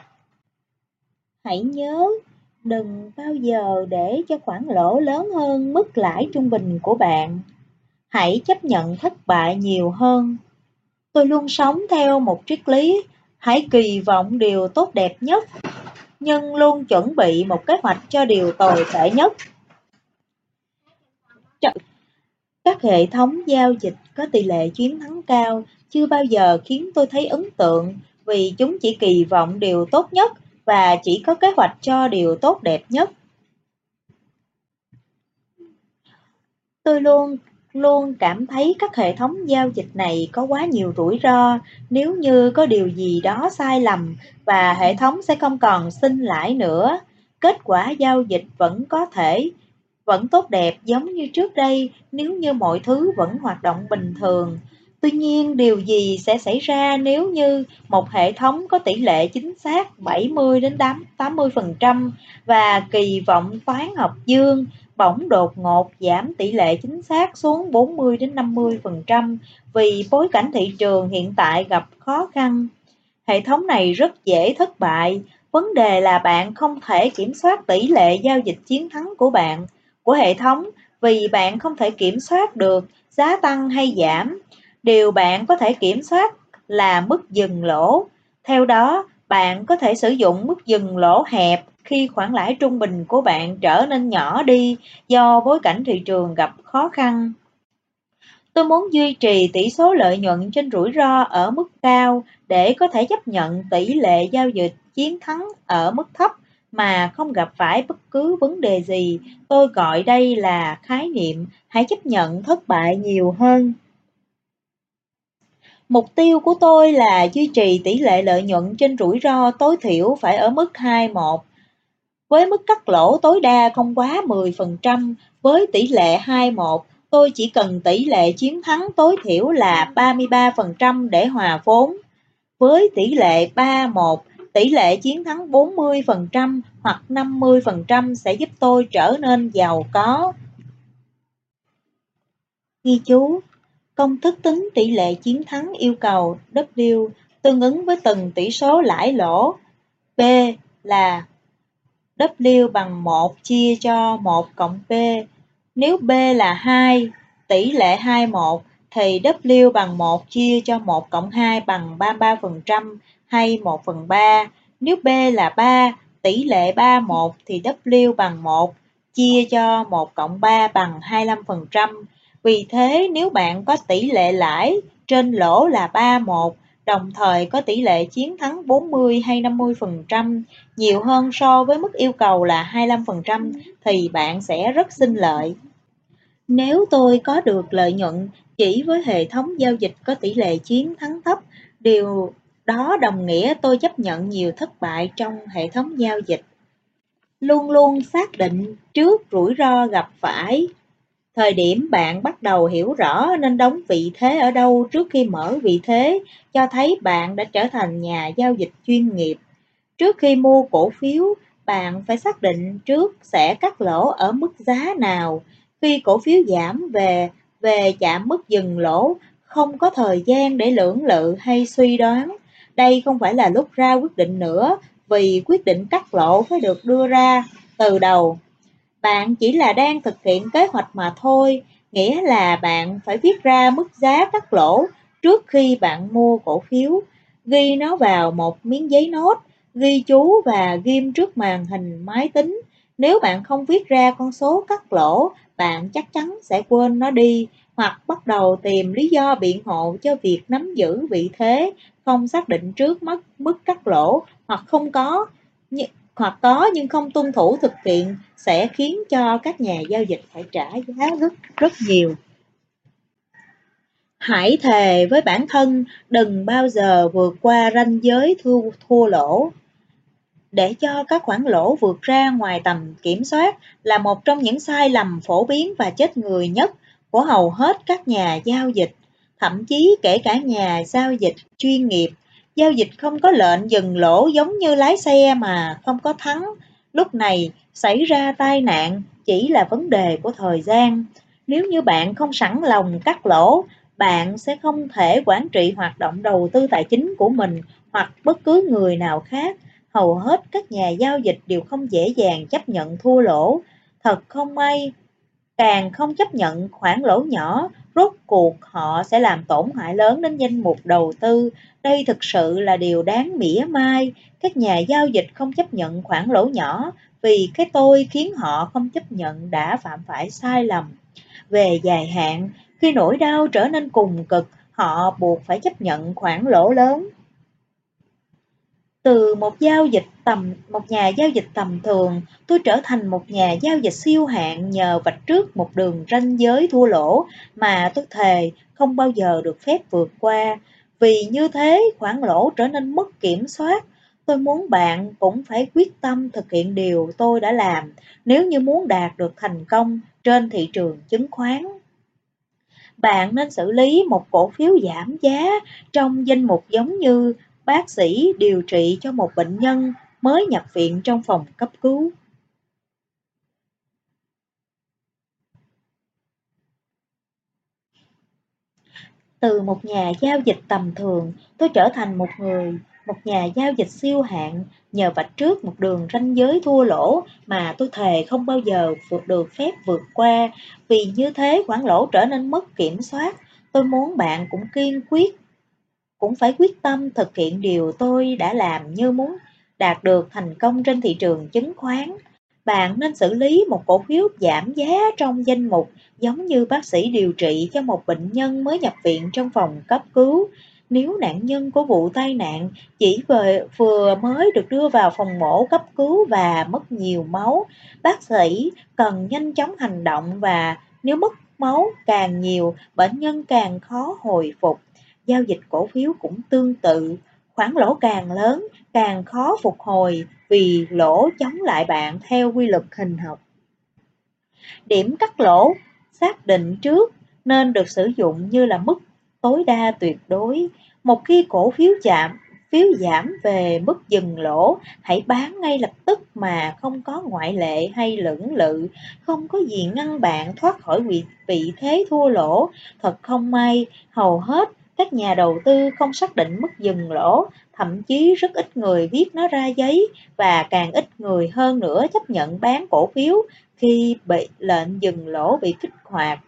Hãy nhớ, đừng bao giờ để cho khoản lỗ lớn hơn mức lãi trung bình của bạn. Hãy chấp nhận thất bại nhiều hơn. Tôi luôn sống theo một triết lý Hãy kỳ vọng điều tốt đẹp nhất, nhưng luôn chuẩn bị một kế hoạch cho điều tồi tệ nhất. Các hệ thống giao dịch có tỷ lệ chiến thắng cao chưa bao giờ khiến tôi thấy ấn tượng vì chúng chỉ kỳ vọng điều tốt nhất và chỉ có kế hoạch cho điều tốt đẹp nhất. Tôi luôn luôn cảm thấy các hệ thống giao dịch này có quá nhiều rủi ro nếu như có điều gì đó sai lầm và hệ thống sẽ không còn xin lãi nữa. Kết quả giao dịch vẫn có thể, vẫn tốt đẹp giống như trước đây nếu như mọi thứ vẫn hoạt động bình thường. Tuy nhiên, điều gì sẽ xảy ra nếu như một hệ thống có tỷ lệ chính xác 70 đến 80% và kỳ vọng toán học dương bỗng đột ngột giảm tỷ lệ chính xác xuống 40 đến 50% vì bối cảnh thị trường hiện tại gặp khó khăn. Hệ thống này rất dễ thất bại, Vấn đề là bạn không thể kiểm soát tỷ lệ giao dịch chiến thắng của bạn, của hệ thống vì bạn không thể kiểm soát được giá tăng hay giảm. Điều bạn có thể kiểm soát là mức dừng lỗ. Theo đó, bạn có thể sử dụng mức dừng lỗ hẹp khi khoản lãi trung bình của bạn trở nên nhỏ đi do bối cảnh thị trường gặp khó khăn. Tôi muốn duy trì tỷ số lợi nhuận trên rủi ro ở mức cao để có thể chấp nhận tỷ lệ giao dịch chiến thắng ở mức thấp mà không gặp phải bất cứ vấn đề gì. Tôi gọi đây là khái niệm hãy chấp nhận thất bại nhiều hơn. Mục tiêu của tôi là duy trì tỷ lệ lợi nhuận trên rủi ro tối thiểu phải ở mức 21 với mức cắt lỗ tối đa không quá 10%, với tỷ lệ 21, tôi chỉ cần tỷ lệ chiến thắng tối thiểu là 33% để hòa vốn. Với tỷ lệ 31, tỷ lệ chiến thắng 40% hoặc 50% sẽ giúp tôi trở nên giàu có. Ghi chú Công thức tính tỷ lệ chiến thắng yêu cầu W tương ứng với từng tỷ số lãi lỗ. P là W bằng 1 chia cho 1 cộng P. Nếu B là 2, tỷ lệ 21, thì W bằng 1 chia cho 1 cộng 2 bằng 33% hay 1 phần 3. Nếu B là 3, tỷ lệ 31 thì W bằng 1 chia cho 1 cộng 3 bằng 25%. Vì thế nếu bạn có tỷ lệ lãi trên lỗ là 31 đồng thời có tỷ lệ chiến thắng 40 hay 50% nhiều hơn so với mức yêu cầu là 25% thì bạn sẽ rất sinh lợi. Nếu tôi có được lợi nhuận chỉ với hệ thống giao dịch có tỷ lệ chiến thắng thấp, điều đó đồng nghĩa tôi chấp nhận nhiều thất bại trong hệ thống giao dịch. Luôn luôn xác định trước rủi ro gặp phải Thời điểm bạn bắt đầu hiểu rõ nên đóng vị thế ở đâu trước khi mở vị thế, cho thấy bạn đã trở thành nhà giao dịch chuyên nghiệp. Trước khi mua cổ phiếu, bạn phải xác định trước sẽ cắt lỗ ở mức giá nào. Khi cổ phiếu giảm về về chạm mức dừng lỗ, không có thời gian để lưỡng lự hay suy đoán. Đây không phải là lúc ra quyết định nữa, vì quyết định cắt lỗ phải được đưa ra từ đầu. Bạn chỉ là đang thực hiện kế hoạch mà thôi, nghĩa là bạn phải viết ra mức giá cắt lỗ trước khi bạn mua cổ phiếu, ghi nó vào một miếng giấy nốt, ghi chú và ghim trước màn hình máy tính. Nếu bạn không viết ra con số cắt lỗ, bạn chắc chắn sẽ quên nó đi hoặc bắt đầu tìm lý do biện hộ cho việc nắm giữ vị thế, không xác định trước mức mức cắt lỗ hoặc không có hoặc có nhưng không tuân thủ thực hiện sẽ khiến cho các nhà giao dịch phải trả giá rất rất nhiều. Hãy thề với bản thân đừng bao giờ vượt qua ranh giới thua, thua lỗ. Để cho các khoản lỗ vượt ra ngoài tầm kiểm soát là một trong những sai lầm phổ biến và chết người nhất của hầu hết các nhà giao dịch, thậm chí kể cả nhà giao dịch chuyên nghiệp Giao dịch không có lệnh dừng lỗ giống như lái xe mà không có thắng. Lúc này xảy ra tai nạn chỉ là vấn đề của thời gian. Nếu như bạn không sẵn lòng cắt lỗ, bạn sẽ không thể quản trị hoạt động đầu tư tài chính của mình hoặc bất cứ người nào khác. Hầu hết các nhà giao dịch đều không dễ dàng chấp nhận thua lỗ. Thật không may, càng không chấp nhận khoản lỗ nhỏ, rốt cuộc họ sẽ làm tổn hại lớn đến danh mục đầu tư. Đây thực sự là điều đáng mỉa mai. Các nhà giao dịch không chấp nhận khoản lỗ nhỏ vì cái tôi khiến họ không chấp nhận đã phạm phải sai lầm. Về dài hạn, khi nỗi đau trở nên cùng cực, họ buộc phải chấp nhận khoản lỗ lớn. Từ một giao dịch tầm một nhà giao dịch tầm thường, tôi trở thành một nhà giao dịch siêu hạng nhờ vạch trước một đường ranh giới thua lỗ mà tôi thề không bao giờ được phép vượt qua. Vì như thế, khoản lỗ trở nên mất kiểm soát. Tôi muốn bạn cũng phải quyết tâm thực hiện điều tôi đã làm nếu như muốn đạt được thành công trên thị trường chứng khoán. Bạn nên xử lý một cổ phiếu giảm giá trong danh mục giống như bác sĩ điều trị cho một bệnh nhân mới nhập viện trong phòng cấp cứu. Từ một nhà giao dịch tầm thường, tôi trở thành một người một nhà giao dịch siêu hạng, nhờ vạch trước một đường ranh giới thua lỗ mà tôi thề không bao giờ vượt được phép vượt qua, vì như thế khoản lỗ trở nên mất kiểm soát. Tôi muốn bạn cũng kiên quyết, cũng phải quyết tâm thực hiện điều tôi đã làm như muốn đạt được thành công trên thị trường chứng khoán. Bạn nên xử lý một cổ phiếu giảm giá trong danh mục giống như bác sĩ điều trị cho một bệnh nhân mới nhập viện trong phòng cấp cứu. Nếu nạn nhân của vụ tai nạn chỉ vừa, mới được đưa vào phòng mổ cấp cứu và mất nhiều máu, bác sĩ cần nhanh chóng hành động và nếu mất máu càng nhiều, bệnh nhân càng khó hồi phục. Giao dịch cổ phiếu cũng tương tự, khoản lỗ càng lớn, càng khó phục hồi vì lỗ chống lại bạn theo quy luật hình học. Điểm cắt lỗ xác định trước nên được sử dụng như là mức tối đa tuyệt đối. Một khi cổ phiếu chạm phiếu giảm về mức dừng lỗ, hãy bán ngay lập tức mà không có ngoại lệ hay lưỡng lự, không có gì ngăn bạn thoát khỏi vị, vị thế thua lỗ. Thật không may, hầu hết các nhà đầu tư không xác định mức dừng lỗ, thậm chí rất ít người viết nó ra giấy và càng ít người hơn nữa chấp nhận bán cổ phiếu khi bị lệnh dừng lỗ bị kích hoạt.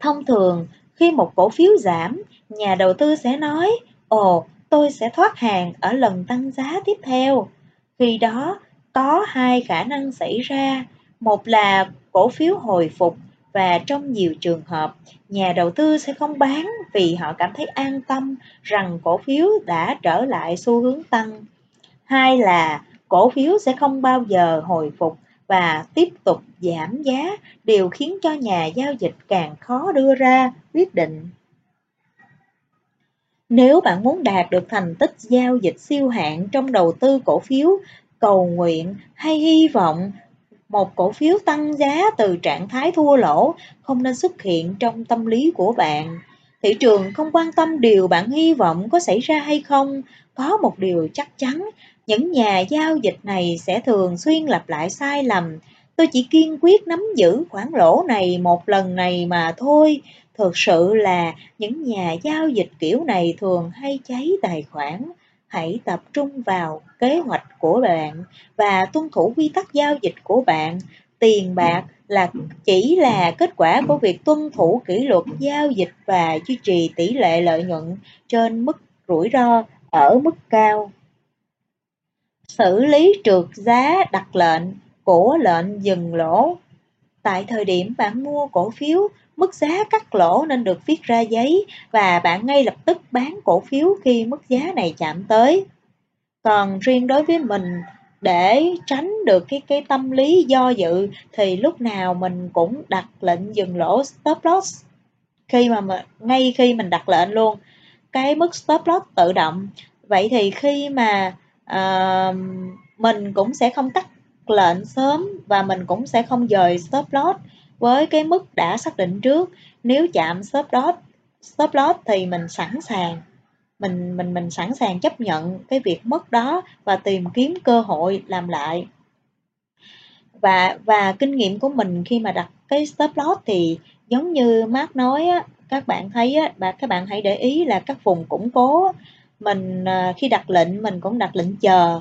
Thông thường, khi một cổ phiếu giảm, nhà đầu tư sẽ nói, ồ, tôi sẽ thoát hàng ở lần tăng giá tiếp theo. Khi đó, có hai khả năng xảy ra. Một là cổ phiếu hồi phục và trong nhiều trường hợp, nhà đầu tư sẽ không bán vì họ cảm thấy an tâm rằng cổ phiếu đã trở lại xu hướng tăng. Hai là cổ phiếu sẽ không bao giờ hồi phục và tiếp tục giảm giá, điều khiến cho nhà giao dịch càng khó đưa ra quyết định. Nếu bạn muốn đạt được thành tích giao dịch siêu hạng trong đầu tư cổ phiếu, cầu nguyện hay hy vọng một cổ phiếu tăng giá từ trạng thái thua lỗ không nên xuất hiện trong tâm lý của bạn. Thị trường không quan tâm điều bạn hy vọng có xảy ra hay không, có một điều chắc chắn, những nhà giao dịch này sẽ thường xuyên lặp lại sai lầm. Tôi chỉ kiên quyết nắm giữ khoản lỗ này một lần này mà thôi. Thực sự là những nhà giao dịch kiểu này thường hay cháy tài khoản. Hãy tập trung vào kế hoạch của bạn và tuân thủ quy tắc giao dịch của bạn. Tiền bạc là chỉ là kết quả của việc tuân thủ kỷ luật giao dịch và duy trì tỷ lệ lợi nhuận trên mức rủi ro ở mức cao. Xử lý trượt giá đặt lệnh của lệnh dừng lỗ. Tại thời điểm bạn mua cổ phiếu, mức giá cắt lỗ nên được viết ra giấy và bạn ngay lập tức bán cổ phiếu khi mức giá này chạm tới. Còn riêng đối với mình, để tránh được cái cái tâm lý do dự thì lúc nào mình cũng đặt lệnh dừng lỗ stop loss. Khi mà ngay khi mình đặt lệnh luôn cái mức stop loss tự động. Vậy thì khi mà uh, mình cũng sẽ không cắt lệnh sớm và mình cũng sẽ không dời stop loss với cái mức đã xác định trước nếu chạm stop loss stop loss thì mình sẵn sàng mình mình mình sẵn sàng chấp nhận cái việc mất đó và tìm kiếm cơ hội làm lại. Và và kinh nghiệm của mình khi mà đặt cái stop loss thì giống như Mark nói á, các bạn thấy á, và các bạn hãy để ý là các vùng củng cố mình à, khi đặt lệnh mình cũng đặt lệnh chờ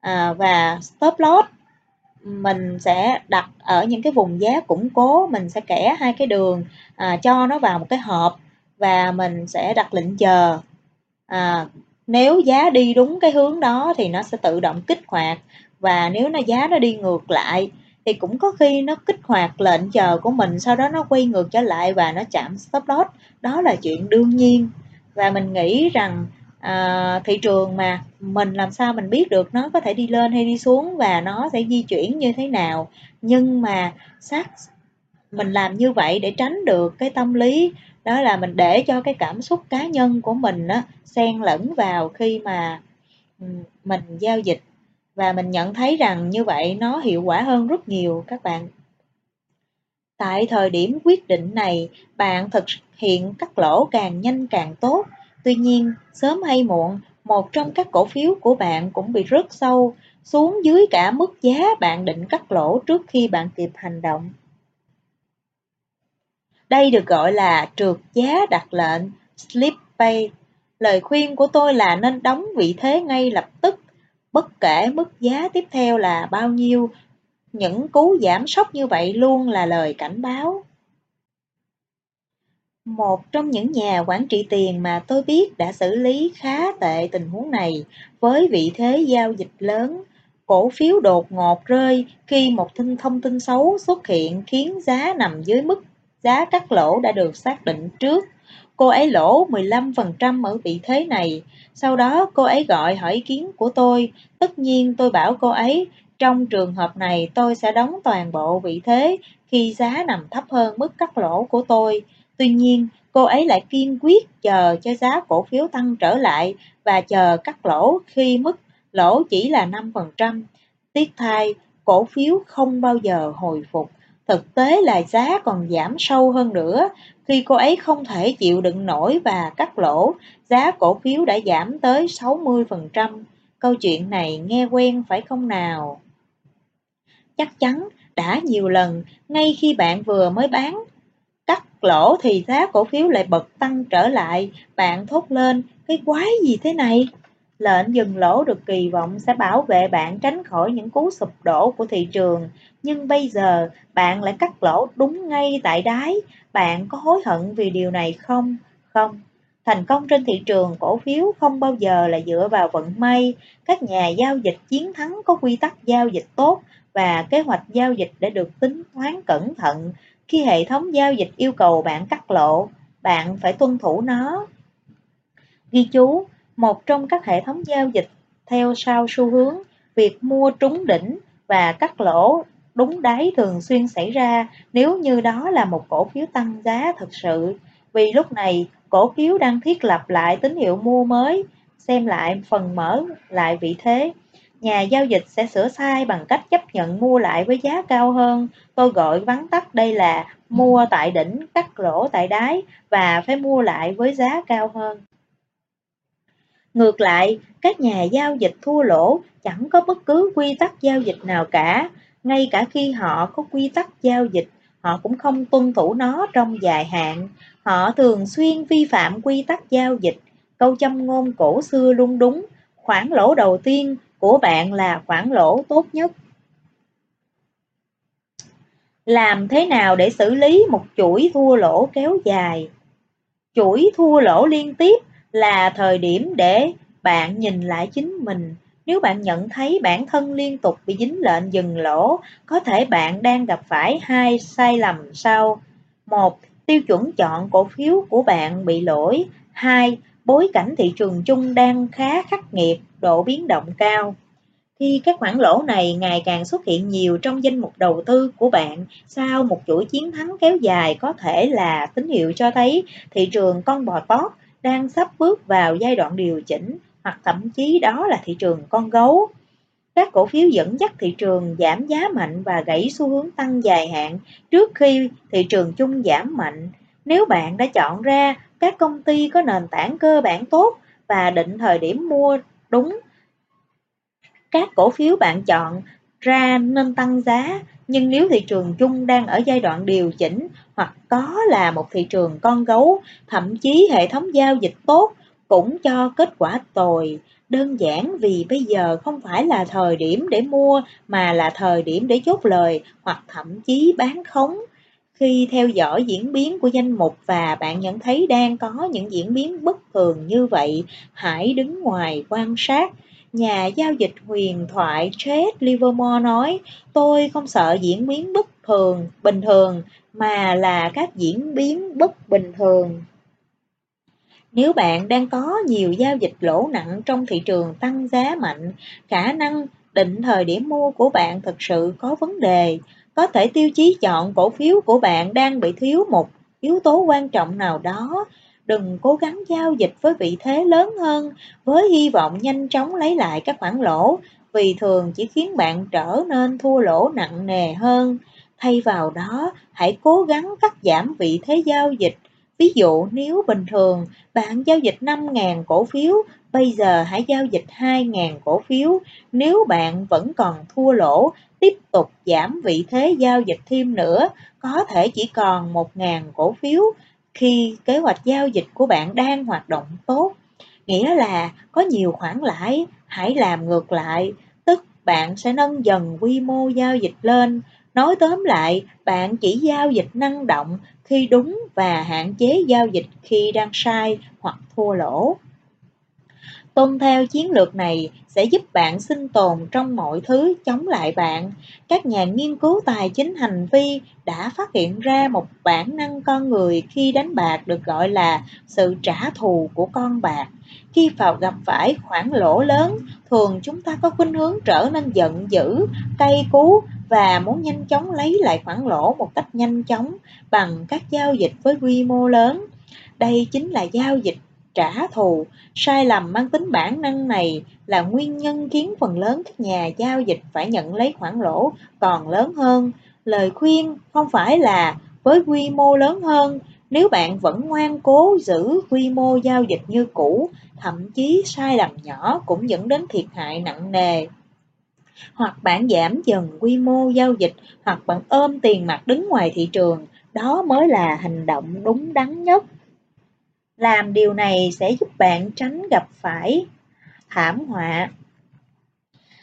à, và stop loss mình sẽ đặt ở những cái vùng giá củng cố mình sẽ kẻ hai cái đường à, cho nó vào một cái hộp và mình sẽ đặt lệnh chờ. À, nếu giá đi đúng cái hướng đó thì nó sẽ tự động kích hoạt và nếu nó giá nó đi ngược lại thì cũng có khi nó kích hoạt lệnh chờ của mình sau đó nó quay ngược trở lại và nó chạm stop loss. Đó là chuyện đương nhiên và mình nghĩ rằng à, thị trường mà mình làm sao mình biết được nó có thể đi lên hay đi xuống và nó sẽ di chuyển như thế nào. Nhưng mà xác mình làm như vậy để tránh được cái tâm lý đó là mình để cho cái cảm xúc cá nhân của mình á xen lẫn vào khi mà mình giao dịch. Và mình nhận thấy rằng như vậy nó hiệu quả hơn rất nhiều các bạn. Tại thời điểm quyết định này bạn thực hiện cắt lỗ càng nhanh càng tốt. Tuy nhiên, sớm hay muộn, một trong các cổ phiếu của bạn cũng bị rớt sâu xuống dưới cả mức giá bạn định cắt lỗ trước khi bạn kịp hành động. Đây được gọi là trượt giá đặt lệnh, slip pay. Lời khuyên của tôi là nên đóng vị thế ngay lập tức, bất kể mức giá tiếp theo là bao nhiêu. Những cú giảm sốc như vậy luôn là lời cảnh báo. Một trong những nhà quản trị tiền mà tôi biết đã xử lý khá tệ tình huống này với vị thế giao dịch lớn. Cổ phiếu đột ngột rơi khi một tin thông tin xấu xuất hiện khiến giá nằm dưới mức giá cắt lỗ đã được xác định trước. Cô ấy lỗ 15% ở vị thế này. Sau đó cô ấy gọi hỏi ý kiến của tôi. Tất nhiên tôi bảo cô ấy, trong trường hợp này tôi sẽ đóng toàn bộ vị thế khi giá nằm thấp hơn mức cắt lỗ của tôi. Tuy nhiên, cô ấy lại kiên quyết chờ cho giá cổ phiếu tăng trở lại và chờ cắt lỗ khi mức lỗ chỉ là 5%. Tiếc thay, cổ phiếu không bao giờ hồi phục. Thực tế là giá còn giảm sâu hơn nữa. Khi cô ấy không thể chịu đựng nổi và cắt lỗ, giá cổ phiếu đã giảm tới 60%. Câu chuyện này nghe quen phải không nào? Chắc chắn đã nhiều lần, ngay khi bạn vừa mới bán lỗ thì giá cổ phiếu lại bật tăng trở lại, bạn thốt lên, cái quái gì thế này? Lệnh dừng lỗ được kỳ vọng sẽ bảo vệ bạn tránh khỏi những cú sụp đổ của thị trường, nhưng bây giờ bạn lại cắt lỗ đúng ngay tại đáy, bạn có hối hận vì điều này không? Không. Thành công trên thị trường cổ phiếu không bao giờ là dựa vào vận may, các nhà giao dịch chiến thắng có quy tắc giao dịch tốt và kế hoạch giao dịch đã được tính toán cẩn thận. Khi hệ thống giao dịch yêu cầu bạn cắt lỗ, bạn phải tuân thủ nó. Ghi chú, một trong các hệ thống giao dịch theo sau xu hướng, việc mua trúng đỉnh và cắt lỗ đúng đáy thường xuyên xảy ra nếu như đó là một cổ phiếu tăng giá thực sự. Vì lúc này, cổ phiếu đang thiết lập lại tín hiệu mua mới, xem lại phần mở lại vị thế. Nhà giao dịch sẽ sửa sai bằng cách chấp nhận mua lại với giá cao hơn. Tôi gọi vắn tắt đây là mua tại đỉnh, cắt lỗ tại đáy và phải mua lại với giá cao hơn. Ngược lại, các nhà giao dịch thua lỗ chẳng có bất cứ quy tắc giao dịch nào cả, ngay cả khi họ có quy tắc giao dịch, họ cũng không tuân thủ nó trong dài hạn. Họ thường xuyên vi phạm quy tắc giao dịch. Câu châm ngôn cổ xưa luôn đúng, khoản lỗ đầu tiên của bạn là khoản lỗ tốt nhất. Làm thế nào để xử lý một chuỗi thua lỗ kéo dài? Chuỗi thua lỗ liên tiếp là thời điểm để bạn nhìn lại chính mình. Nếu bạn nhận thấy bản thân liên tục bị dính lệnh dừng lỗ, có thể bạn đang gặp phải hai sai lầm sau. Một, tiêu chuẩn chọn cổ phiếu của bạn bị lỗi. Hai, bối cảnh thị trường chung đang khá khắc nghiệt, độ biến động cao. Khi các khoản lỗ này ngày càng xuất hiện nhiều trong danh mục đầu tư của bạn sau một chuỗi chiến thắng kéo dài có thể là tín hiệu cho thấy thị trường con bò tót đang sắp bước vào giai đoạn điều chỉnh hoặc thậm chí đó là thị trường con gấu. Các cổ phiếu dẫn dắt thị trường giảm giá mạnh và gãy xu hướng tăng dài hạn trước khi thị trường chung giảm mạnh. Nếu bạn đã chọn ra các công ty có nền tảng cơ bản tốt và định thời điểm mua đúng, các cổ phiếu bạn chọn ra nên tăng giá nhưng nếu thị trường chung đang ở giai đoạn điều chỉnh hoặc có là một thị trường con gấu, thậm chí hệ thống giao dịch tốt cũng cho kết quả tồi. Đơn giản vì bây giờ không phải là thời điểm để mua mà là thời điểm để chốt lời hoặc thậm chí bán khống. Khi theo dõi diễn biến của danh mục và bạn nhận thấy đang có những diễn biến bất thường như vậy, hãy đứng ngoài quan sát Nhà giao dịch huyền thoại Chad Livermore nói, tôi không sợ diễn biến bất thường, bình thường, mà là các diễn biến bất bình thường. Nếu bạn đang có nhiều giao dịch lỗ nặng trong thị trường tăng giá mạnh, khả năng định thời điểm mua của bạn thực sự có vấn đề. Có thể tiêu chí chọn cổ phiếu của bạn đang bị thiếu một yếu tố quan trọng nào đó đừng cố gắng giao dịch với vị thế lớn hơn với hy vọng nhanh chóng lấy lại các khoản lỗ vì thường chỉ khiến bạn trở nên thua lỗ nặng nề hơn. Thay vào đó, hãy cố gắng cắt giảm vị thế giao dịch. Ví dụ nếu bình thường bạn giao dịch 5.000 cổ phiếu, bây giờ hãy giao dịch 2.000 cổ phiếu. Nếu bạn vẫn còn thua lỗ, tiếp tục giảm vị thế giao dịch thêm nữa, có thể chỉ còn 1.000 cổ phiếu khi kế hoạch giao dịch của bạn đang hoạt động tốt. nghĩa là có nhiều khoản lãi, hãy làm ngược lại, tức bạn sẽ nâng dần quy mô giao dịch lên. Nói tóm lại, bạn chỉ giao dịch năng động khi đúng và hạn chế giao dịch khi đang sai hoặc thua lỗ. Tuân theo chiến lược này sẽ giúp bạn sinh tồn trong mọi thứ chống lại bạn. Các nhà nghiên cứu tài chính hành vi đã phát hiện ra một bản năng con người khi đánh bạc được gọi là sự trả thù của con bạc. Khi vào gặp phải khoản lỗ lớn, thường chúng ta có khuynh hướng trở nên giận dữ, cay cú và muốn nhanh chóng lấy lại khoản lỗ một cách nhanh chóng bằng các giao dịch với quy mô lớn. Đây chính là giao dịch trả thù. Sai lầm mang tính bản năng này là nguyên nhân khiến phần lớn các nhà giao dịch phải nhận lấy khoản lỗ còn lớn hơn. Lời khuyên không phải là với quy mô lớn hơn, nếu bạn vẫn ngoan cố giữ quy mô giao dịch như cũ, thậm chí sai lầm nhỏ cũng dẫn đến thiệt hại nặng nề. Hoặc bạn giảm dần quy mô giao dịch, hoặc bạn ôm tiền mặt đứng ngoài thị trường, đó mới là hành động đúng đắn nhất. Làm điều này sẽ giúp bạn tránh gặp phải thảm họa.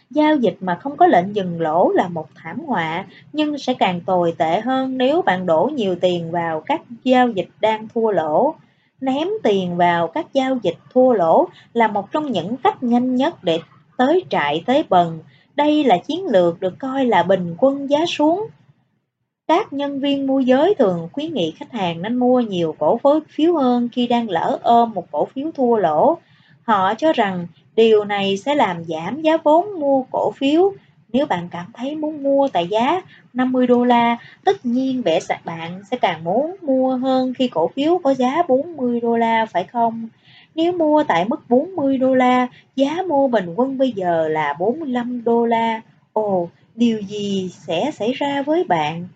Giao dịch mà không có lệnh dừng lỗ là một thảm họa, nhưng sẽ càng tồi tệ hơn nếu bạn đổ nhiều tiền vào các giao dịch đang thua lỗ. Ném tiền vào các giao dịch thua lỗ là một trong những cách nhanh nhất để tới trại tới bần. Đây là chiến lược được coi là bình quân giá xuống các nhân viên môi giới thường khuyến nghị khách hàng nên mua nhiều cổ phiếu hơn khi đang lỡ ôm một cổ phiếu thua lỗ. Họ cho rằng điều này sẽ làm giảm giá vốn mua cổ phiếu. Nếu bạn cảm thấy muốn mua tại giá 50 đô la, tất nhiên bẻ sạc bạn sẽ càng muốn mua hơn khi cổ phiếu có giá 40 đô la phải không? Nếu mua tại mức 40 đô la, giá mua bình quân bây giờ là 45 đô la. Ồ, điều gì sẽ xảy ra với bạn?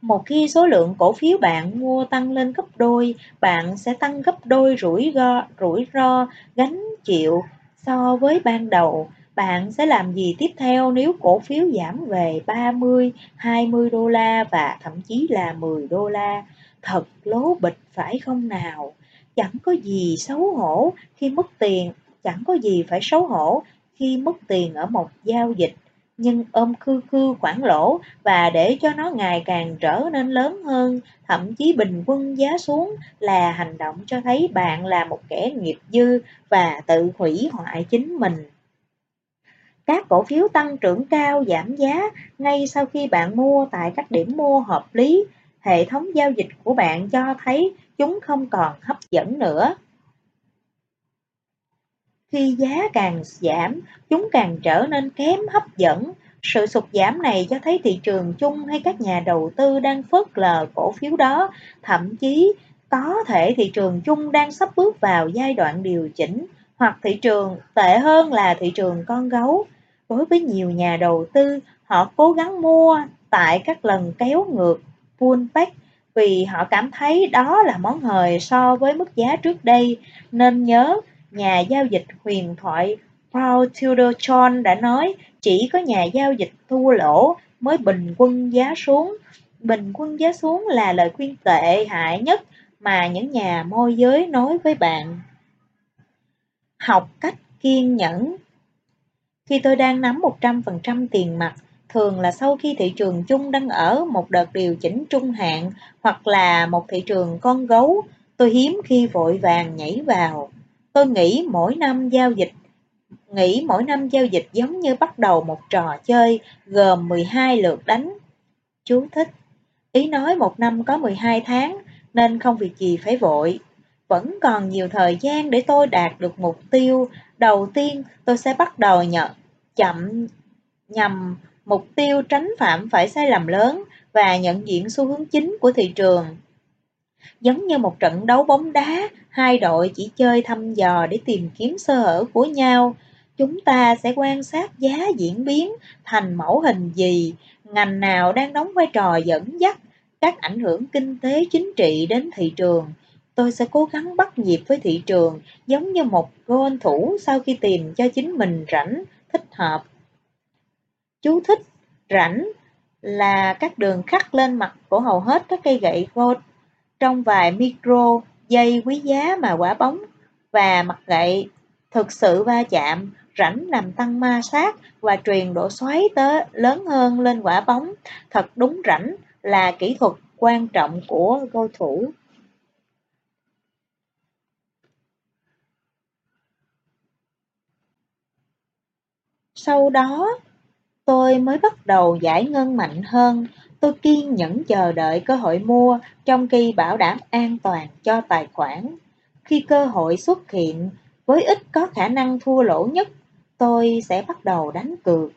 Một khi số lượng cổ phiếu bạn mua tăng lên gấp đôi, bạn sẽ tăng gấp đôi rủi ro, rủi ro gánh chịu so với ban đầu. Bạn sẽ làm gì tiếp theo nếu cổ phiếu giảm về 30, 20 đô la và thậm chí là 10 đô la? Thật lố bịch phải không nào? Chẳng có gì xấu hổ khi mất tiền, chẳng có gì phải xấu hổ khi mất tiền ở một giao dịch nhưng ôm khư khư khoảng lỗ và để cho nó ngày càng trở nên lớn hơn, thậm chí bình quân giá xuống là hành động cho thấy bạn là một kẻ nghiệp dư và tự hủy hoại chính mình. Các cổ phiếu tăng trưởng cao giảm giá ngay sau khi bạn mua tại các điểm mua hợp lý, hệ thống giao dịch của bạn cho thấy chúng không còn hấp dẫn nữa. Khi giá càng giảm, chúng càng trở nên kém hấp dẫn. Sự sụt giảm này cho thấy thị trường chung hay các nhà đầu tư đang phớt lờ cổ phiếu đó, thậm chí có thể thị trường chung đang sắp bước vào giai đoạn điều chỉnh, hoặc thị trường tệ hơn là thị trường con gấu. Đối với nhiều nhà đầu tư, họ cố gắng mua tại các lần kéo ngược pullback vì họ cảm thấy đó là món hời so với mức giá trước đây, nên nhớ nhà giao dịch huyền thoại Paul Tudor John đã nói chỉ có nhà giao dịch thua lỗ mới bình quân giá xuống. Bình quân giá xuống là lời khuyên tệ hại nhất mà những nhà môi giới nói với bạn. Học cách kiên nhẫn Khi tôi đang nắm 100% tiền mặt, thường là sau khi thị trường chung đang ở một đợt điều chỉnh trung hạn hoặc là một thị trường con gấu, tôi hiếm khi vội vàng nhảy vào. Tôi nghĩ mỗi năm giao dịch, nghĩ mỗi năm giao dịch giống như bắt đầu một trò chơi gồm 12 lượt đánh. Chú thích. Ý nói một năm có 12 tháng nên không việc gì phải vội. Vẫn còn nhiều thời gian để tôi đạt được mục tiêu. Đầu tiên tôi sẽ bắt đầu nhận chậm, nhằm mục tiêu tránh phạm phải sai lầm lớn và nhận diện xu hướng chính của thị trường. Giống như một trận đấu bóng đá, hai đội chỉ chơi thăm dò để tìm kiếm sơ hở của nhau. Chúng ta sẽ quan sát giá diễn biến thành mẫu hình gì, ngành nào đang đóng vai trò dẫn dắt, các ảnh hưởng kinh tế chính trị đến thị trường. Tôi sẽ cố gắng bắt nhịp với thị trường giống như một gôn thủ sau khi tìm cho chính mình rảnh, thích hợp. Chú thích rảnh là các đường khắc lên mặt của hầu hết các cây gậy golf trong vài micro dây quý giá mà quả bóng và mặt gậy thực sự va chạm, rãnh làm tăng ma sát và truyền độ xoáy tới lớn hơn lên quả bóng. Thật đúng rãnh là kỹ thuật quan trọng của cầu thủ. Sau đó, tôi mới bắt đầu giải ngân mạnh hơn. Tôi kiên nhẫn chờ đợi cơ hội mua trong khi bảo đảm an toàn cho tài khoản. Khi cơ hội xuất hiện với ít có khả năng thua lỗ nhất, tôi sẽ bắt đầu đánh cược.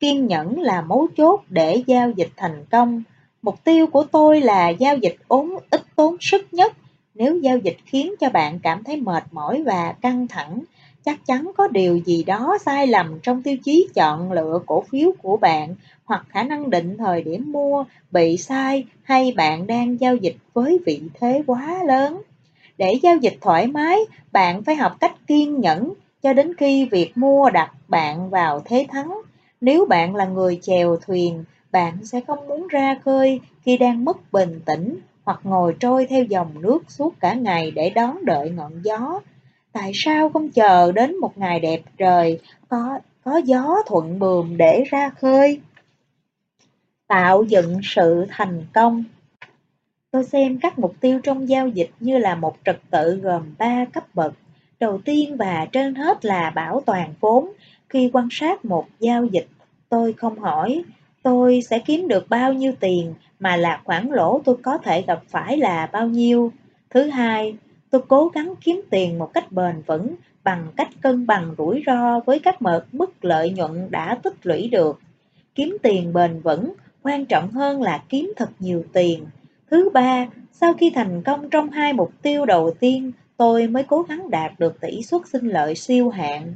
Kiên nhẫn là mấu chốt để giao dịch thành công. Mục tiêu của tôi là giao dịch ốm ít tốn sức nhất. Nếu giao dịch khiến cho bạn cảm thấy mệt mỏi và căng thẳng, chắc chắn có điều gì đó sai lầm trong tiêu chí chọn lựa cổ phiếu của bạn hoặc khả năng định thời điểm mua bị sai hay bạn đang giao dịch với vị thế quá lớn. Để giao dịch thoải mái, bạn phải học cách kiên nhẫn cho đến khi việc mua đặt bạn vào thế thắng. Nếu bạn là người chèo thuyền, bạn sẽ không muốn ra khơi khi đang mất bình tĩnh hoặc ngồi trôi theo dòng nước suốt cả ngày để đón đợi ngọn gió. Tại sao không chờ đến một ngày đẹp trời, có, có gió thuận buồm để ra khơi? Tạo dựng sự thành công Tôi xem các mục tiêu trong giao dịch như là một trật tự gồm 3 cấp bậc. Đầu tiên và trên hết là bảo toàn vốn. Khi quan sát một giao dịch, tôi không hỏi tôi sẽ kiếm được bao nhiêu tiền mà là khoản lỗ tôi có thể gặp phải là bao nhiêu. Thứ hai, tôi cố gắng kiếm tiền một cách bền vững bằng cách cân bằng rủi ro với các mức lợi nhuận đã tích lũy được. Kiếm tiền bền vững quan trọng hơn là kiếm thật nhiều tiền Thứ ba, sau khi thành công trong hai mục tiêu đầu tiên, tôi mới cố gắng đạt được tỷ suất sinh lợi siêu hạn.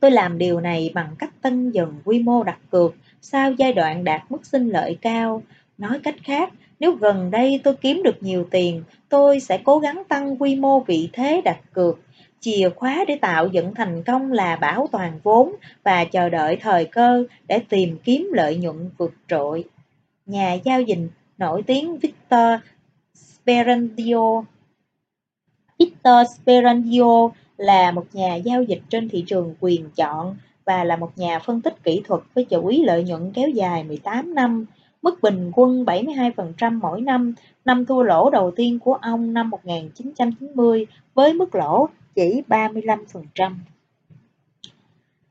Tôi làm điều này bằng cách tăng dần quy mô đặt cược sau giai đoạn đạt mức sinh lợi cao. Nói cách khác, nếu gần đây tôi kiếm được nhiều tiền, tôi sẽ cố gắng tăng quy mô vị thế đặt cược. Chìa khóa để tạo dựng thành công là bảo toàn vốn và chờ đợi thời cơ để tìm kiếm lợi nhuận vượt trội. Nhà giao dịch nổi tiếng Victor Sperandio. Victor Sperandio là một nhà giao dịch trên thị trường quyền chọn và là một nhà phân tích kỹ thuật với chủ ý lợi nhuận kéo dài 18 năm, mức bình quân 72% mỗi năm. Năm thua lỗ đầu tiên của ông năm 1990 với mức lỗ chỉ 35%.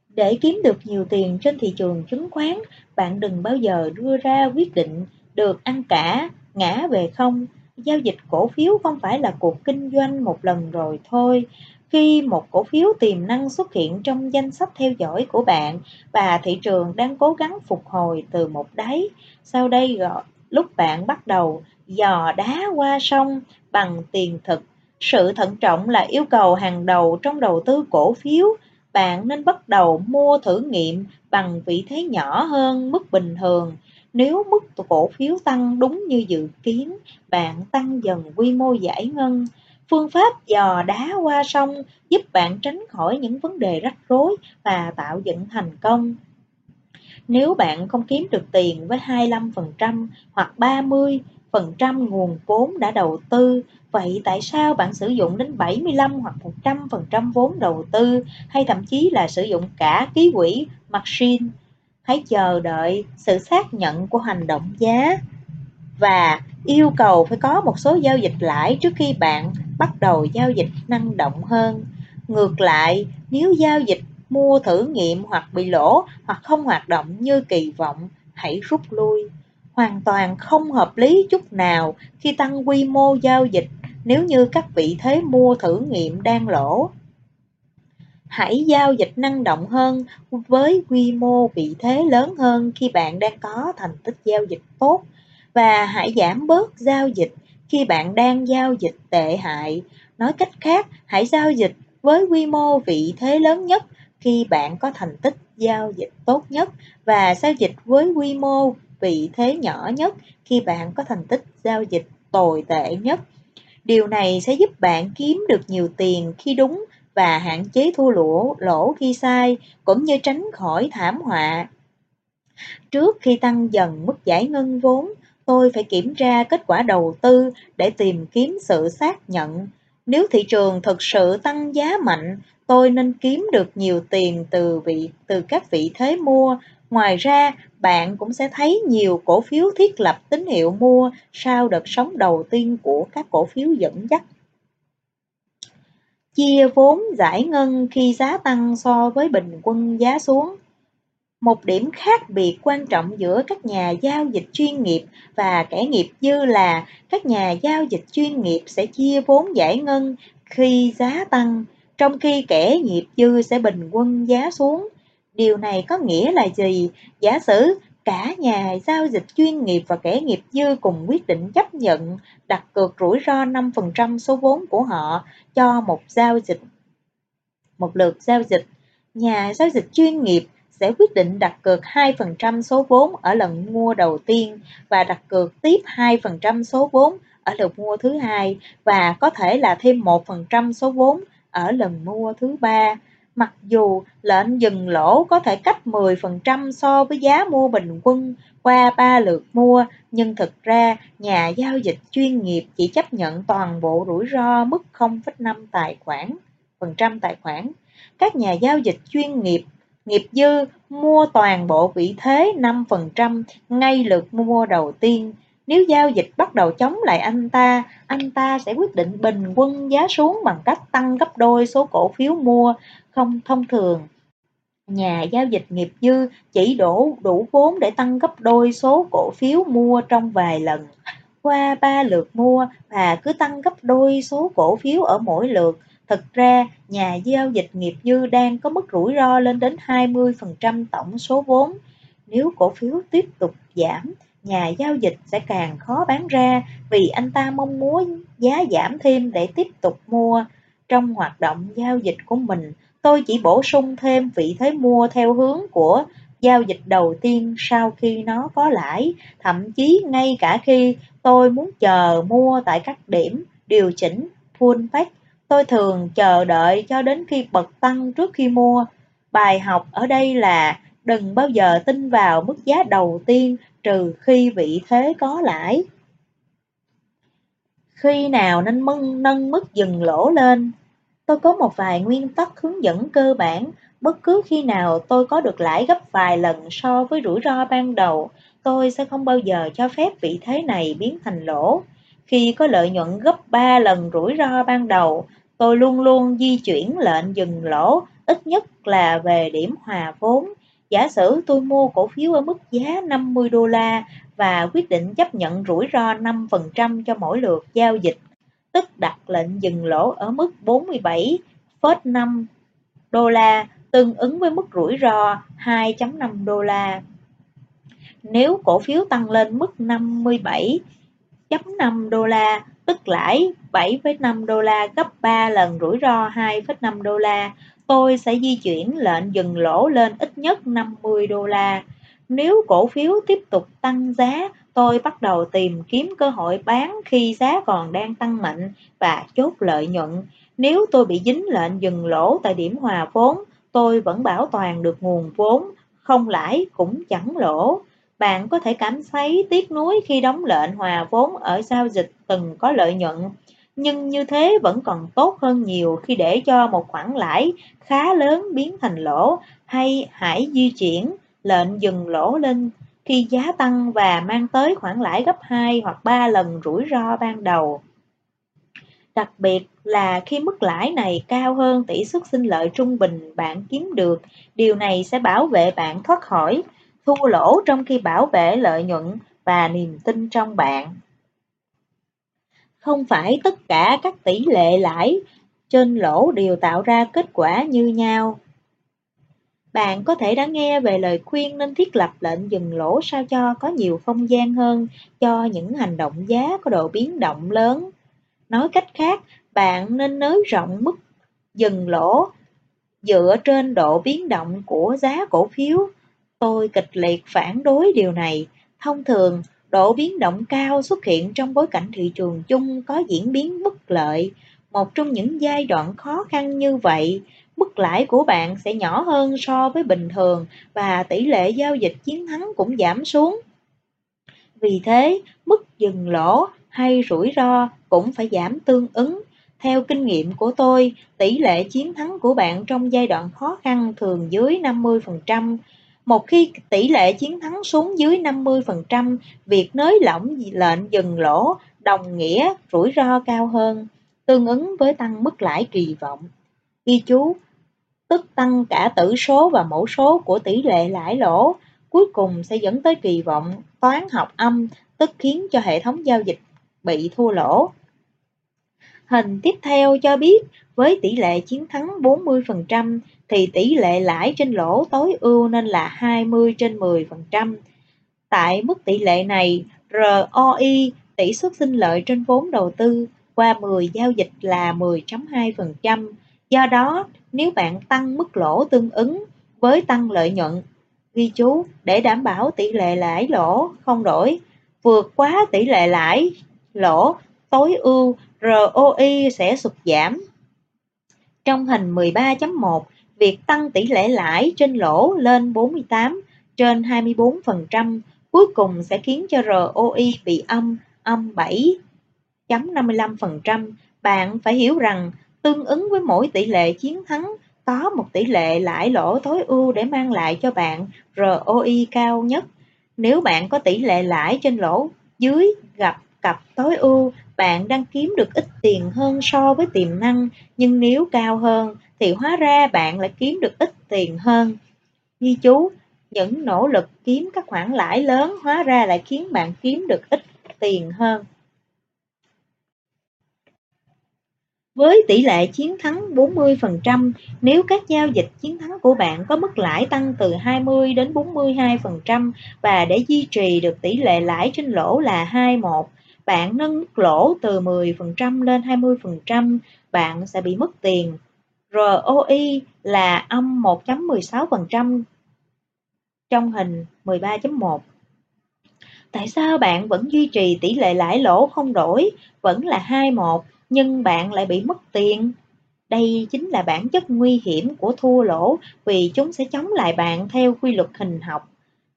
Để kiếm được nhiều tiền trên thị trường chứng khoán, bạn đừng bao giờ đưa ra quyết định được ăn cả, ngã về không. Giao dịch cổ phiếu không phải là cuộc kinh doanh một lần rồi thôi. Khi một cổ phiếu tiềm năng xuất hiện trong danh sách theo dõi của bạn và thị trường đang cố gắng phục hồi từ một đáy, sau đây gọi lúc bạn bắt đầu dò đá qua sông bằng tiền thực. Sự thận trọng là yêu cầu hàng đầu trong đầu tư cổ phiếu. Bạn nên bắt đầu mua thử nghiệm bằng vị thế nhỏ hơn mức bình thường nếu mức cổ phiếu tăng đúng như dự kiến, bạn tăng dần quy mô giải ngân. Phương pháp dò đá qua sông giúp bạn tránh khỏi những vấn đề rắc rối và tạo dựng thành công. Nếu bạn không kiếm được tiền với 25% hoặc 30% nguồn vốn đã đầu tư, vậy tại sao bạn sử dụng đến 75 hoặc 100% vốn đầu tư hay thậm chí là sử dụng cả ký quỹ machine hãy chờ đợi sự xác nhận của hành động giá và yêu cầu phải có một số giao dịch lãi trước khi bạn bắt đầu giao dịch năng động hơn. Ngược lại, nếu giao dịch mua thử nghiệm hoặc bị lỗ hoặc không hoạt động như kỳ vọng, hãy rút lui. Hoàn toàn không hợp lý chút nào khi tăng quy mô giao dịch nếu như các vị thế mua thử nghiệm đang lỗ hãy giao dịch năng động hơn với quy mô vị thế lớn hơn khi bạn đang có thành tích giao dịch tốt và hãy giảm bớt giao dịch khi bạn đang giao dịch tệ hại. Nói cách khác, hãy giao dịch với quy mô vị thế lớn nhất khi bạn có thành tích giao dịch tốt nhất và giao dịch với quy mô vị thế nhỏ nhất khi bạn có thành tích giao dịch tồi tệ nhất. Điều này sẽ giúp bạn kiếm được nhiều tiền khi đúng và hạn chế thua lỗ, lỗ khi sai, cũng như tránh khỏi thảm họa. Trước khi tăng dần mức giải ngân vốn, tôi phải kiểm tra kết quả đầu tư để tìm kiếm sự xác nhận. Nếu thị trường thực sự tăng giá mạnh, tôi nên kiếm được nhiều tiền từ vị từ các vị thế mua. Ngoài ra, bạn cũng sẽ thấy nhiều cổ phiếu thiết lập tín hiệu mua sau đợt sóng đầu tiên của các cổ phiếu dẫn dắt. Chia vốn giải ngân khi giá tăng so với bình quân giá xuống. Một điểm khác biệt quan trọng giữa các nhà giao dịch chuyên nghiệp và kẻ nghiệp dư là các nhà giao dịch chuyên nghiệp sẽ chia vốn giải ngân khi giá tăng, trong khi kẻ nghiệp dư sẽ bình quân giá xuống. Điều này có nghĩa là gì? Giả sử cả nhà giao dịch chuyên nghiệp và kẻ nghiệp dư cùng quyết định chấp nhận đặt cược rủi ro 5% số vốn của họ cho một giao dịch một lượt giao dịch. Nhà giao dịch chuyên nghiệp sẽ quyết định đặt cược 2% số vốn ở lần mua đầu tiên và đặt cược tiếp 2% số vốn ở lần mua thứ hai và có thể là thêm 1% số vốn ở lần mua thứ ba. Mặc dù lệnh dừng lỗ có thể cách 10% so với giá mua bình quân qua 3 lượt mua, nhưng thực ra nhà giao dịch chuyên nghiệp chỉ chấp nhận toàn bộ rủi ro mức 0,5 tài khoản, phần trăm tài khoản. Các nhà giao dịch chuyên nghiệp nghiệp dư mua toàn bộ vị thế 5% ngay lượt mua đầu tiên. Nếu giao dịch bắt đầu chống lại anh ta, anh ta sẽ quyết định bình quân giá xuống bằng cách tăng gấp đôi số cổ phiếu mua không thông thường. Nhà giao dịch nghiệp dư chỉ đổ đủ vốn để tăng gấp đôi số cổ phiếu mua trong vài lần. Qua ba lượt mua bà cứ tăng gấp đôi số cổ phiếu ở mỗi lượt, Thực ra, nhà giao dịch nghiệp dư đang có mức rủi ro lên đến 20% tổng số vốn. Nếu cổ phiếu tiếp tục giảm, nhà giao dịch sẽ càng khó bán ra vì anh ta mong muốn giá giảm thêm để tiếp tục mua. Trong hoạt động giao dịch của mình, tôi chỉ bổ sung thêm vị thế mua theo hướng của giao dịch đầu tiên sau khi nó có lãi, thậm chí ngay cả khi tôi muốn chờ mua tại các điểm điều chỉnh pullback Tôi thường chờ đợi cho đến khi bật tăng trước khi mua. Bài học ở đây là đừng bao giờ tin vào mức giá đầu tiên trừ khi vị thế có lãi. Khi nào nên mân, nâng mức dừng lỗ lên? Tôi có một vài nguyên tắc hướng dẫn cơ bản. Bất cứ khi nào tôi có được lãi gấp vài lần so với rủi ro ban đầu, tôi sẽ không bao giờ cho phép vị thế này biến thành lỗ. Khi có lợi nhuận gấp 3 lần rủi ro ban đầu, tôi luôn luôn di chuyển lệnh dừng lỗ ít nhất là về điểm hòa vốn. Giả sử tôi mua cổ phiếu ở mức giá 50 đô la và quyết định chấp nhận rủi ro 5% cho mỗi lượt giao dịch, tức đặt lệnh dừng lỗ ở mức 47,5 đô la, tương ứng với mức rủi ro 2.5 đô la. Nếu cổ phiếu tăng lên mức 57, 57.5 đô la, tức lãi 7,5 đô la gấp 3 lần rủi ro 2,5 đô la, tôi sẽ di chuyển lệnh dừng lỗ lên ít nhất 50 đô la. Nếu cổ phiếu tiếp tục tăng giá, tôi bắt đầu tìm kiếm cơ hội bán khi giá còn đang tăng mạnh và chốt lợi nhuận. Nếu tôi bị dính lệnh dừng lỗ tại điểm hòa vốn, tôi vẫn bảo toàn được nguồn vốn, không lãi cũng chẳng lỗ. Bạn có thể cảm thấy tiếc nuối khi đóng lệnh hòa vốn ở giao dịch từng có lợi nhuận, nhưng như thế vẫn còn tốt hơn nhiều khi để cho một khoản lãi khá lớn biến thành lỗ hay hãy di chuyển lệnh dừng lỗ lên khi giá tăng và mang tới khoản lãi gấp 2 hoặc 3 lần rủi ro ban đầu. Đặc biệt là khi mức lãi này cao hơn tỷ suất sinh lợi trung bình bạn kiếm được, điều này sẽ bảo vệ bạn thoát khỏi thua lỗ trong khi bảo vệ lợi nhuận và niềm tin trong bạn. Không phải tất cả các tỷ lệ lãi trên lỗ đều tạo ra kết quả như nhau. Bạn có thể đã nghe về lời khuyên nên thiết lập lệnh dừng lỗ sao cho có nhiều không gian hơn cho những hành động giá có độ biến động lớn. Nói cách khác, bạn nên nới rộng mức dừng lỗ dựa trên độ biến động của giá cổ phiếu Tôi kịch liệt phản đối điều này. Thông thường, độ biến động cao xuất hiện trong bối cảnh thị trường chung có diễn biến bất lợi. Một trong những giai đoạn khó khăn như vậy, mức lãi của bạn sẽ nhỏ hơn so với bình thường và tỷ lệ giao dịch chiến thắng cũng giảm xuống. Vì thế, mức dừng lỗ hay rủi ro cũng phải giảm tương ứng. Theo kinh nghiệm của tôi, tỷ lệ chiến thắng của bạn trong giai đoạn khó khăn thường dưới 50%. Một khi tỷ lệ chiến thắng xuống dưới 50%, việc nới lỏng lệnh dừng lỗ đồng nghĩa rủi ro cao hơn, tương ứng với tăng mức lãi kỳ vọng. Ghi chú, tức tăng cả tử số và mẫu số của tỷ lệ lãi lỗ, cuối cùng sẽ dẫn tới kỳ vọng toán học âm, tức khiến cho hệ thống giao dịch bị thua lỗ. Hình tiếp theo cho biết với tỷ lệ chiến thắng 40% thì tỷ lệ lãi trên lỗ tối ưu nên là 20 trên 10%. Tại mức tỷ lệ này, ROI, tỷ suất sinh lợi trên vốn đầu tư qua 10 giao dịch là 10.2%. Do đó, nếu bạn tăng mức lỗ tương ứng với tăng lợi nhuận, ghi chú để đảm bảo tỷ lệ lãi lỗ không đổi, vượt quá tỷ lệ lãi lỗ tối ưu ROI sẽ sụt giảm. Trong hình 13.1, việc tăng tỷ lệ lãi trên lỗ lên 48 trên 24% cuối cùng sẽ khiến cho ROI bị âm âm 7.55%. Bạn phải hiểu rằng tương ứng với mỗi tỷ lệ chiến thắng có một tỷ lệ lãi lỗ tối ưu để mang lại cho bạn ROI cao nhất. Nếu bạn có tỷ lệ lãi trên lỗ dưới gặp cặp tối ưu, bạn đang kiếm được ít tiền hơn so với tiềm năng, nhưng nếu cao hơn thì hóa ra bạn lại kiếm được ít tiền hơn. Ghi chú, những nỗ lực kiếm các khoản lãi lớn hóa ra lại khiến bạn kiếm được ít tiền hơn. Với tỷ lệ chiến thắng 40%, nếu các giao dịch chiến thắng của bạn có mức lãi tăng từ 20 đến 42% và để duy trì được tỷ lệ lãi trên lỗ là 21, bạn nâng mức lỗ từ 10% lên 20%, bạn sẽ bị mất tiền. ROI là âm 1.16% trong hình 13.1. Tại sao bạn vẫn duy trì tỷ lệ lãi lỗ không đổi, vẫn là 21, nhưng bạn lại bị mất tiền? Đây chính là bản chất nguy hiểm của thua lỗ vì chúng sẽ chống lại bạn theo quy luật hình học.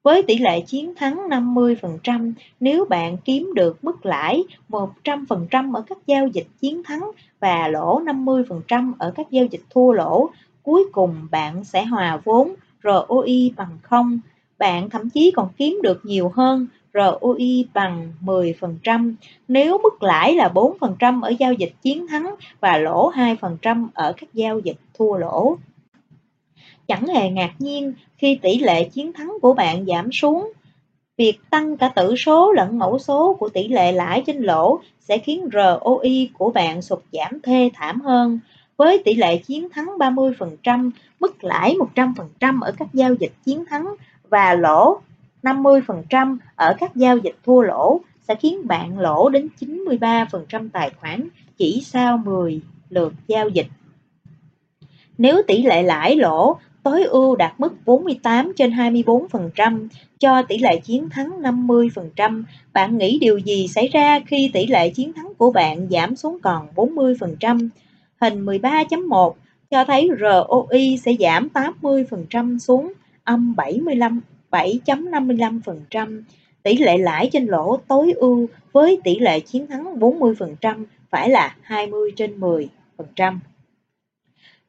Với tỷ lệ chiến thắng 50%, nếu bạn kiếm được mức lãi 100% ở các giao dịch chiến thắng và lỗ 50% ở các giao dịch thua lỗ, cuối cùng bạn sẽ hòa vốn ROI bằng 0. Bạn thậm chí còn kiếm được nhiều hơn ROI bằng 10% nếu mức lãi là 4% ở giao dịch chiến thắng và lỗ 2% ở các giao dịch thua lỗ. Chẳng hề ngạc nhiên khi tỷ lệ chiến thắng của bạn giảm xuống. Việc tăng cả tử số lẫn mẫu số của tỷ lệ lãi trên lỗ sẽ khiến ROI của bạn sụt giảm thê thảm hơn. Với tỷ lệ chiến thắng 30%, mức lãi 100% ở các giao dịch chiến thắng và lỗ 50% ở các giao dịch thua lỗ sẽ khiến bạn lỗ đến 93% tài khoản chỉ sau 10 lượt giao dịch. Nếu tỷ lệ lãi lỗ tối ưu đạt mức 48 trên 24% cho tỷ lệ chiến thắng 50%, bạn nghĩ điều gì xảy ra khi tỷ lệ chiến thắng của bạn giảm xuống còn 40%? Hình 13.1 cho thấy ROI sẽ giảm 80% xuống âm 75 7.55%. Tỷ lệ lãi trên lỗ tối ưu với tỷ lệ chiến thắng 40% phải là 20 trên 10%.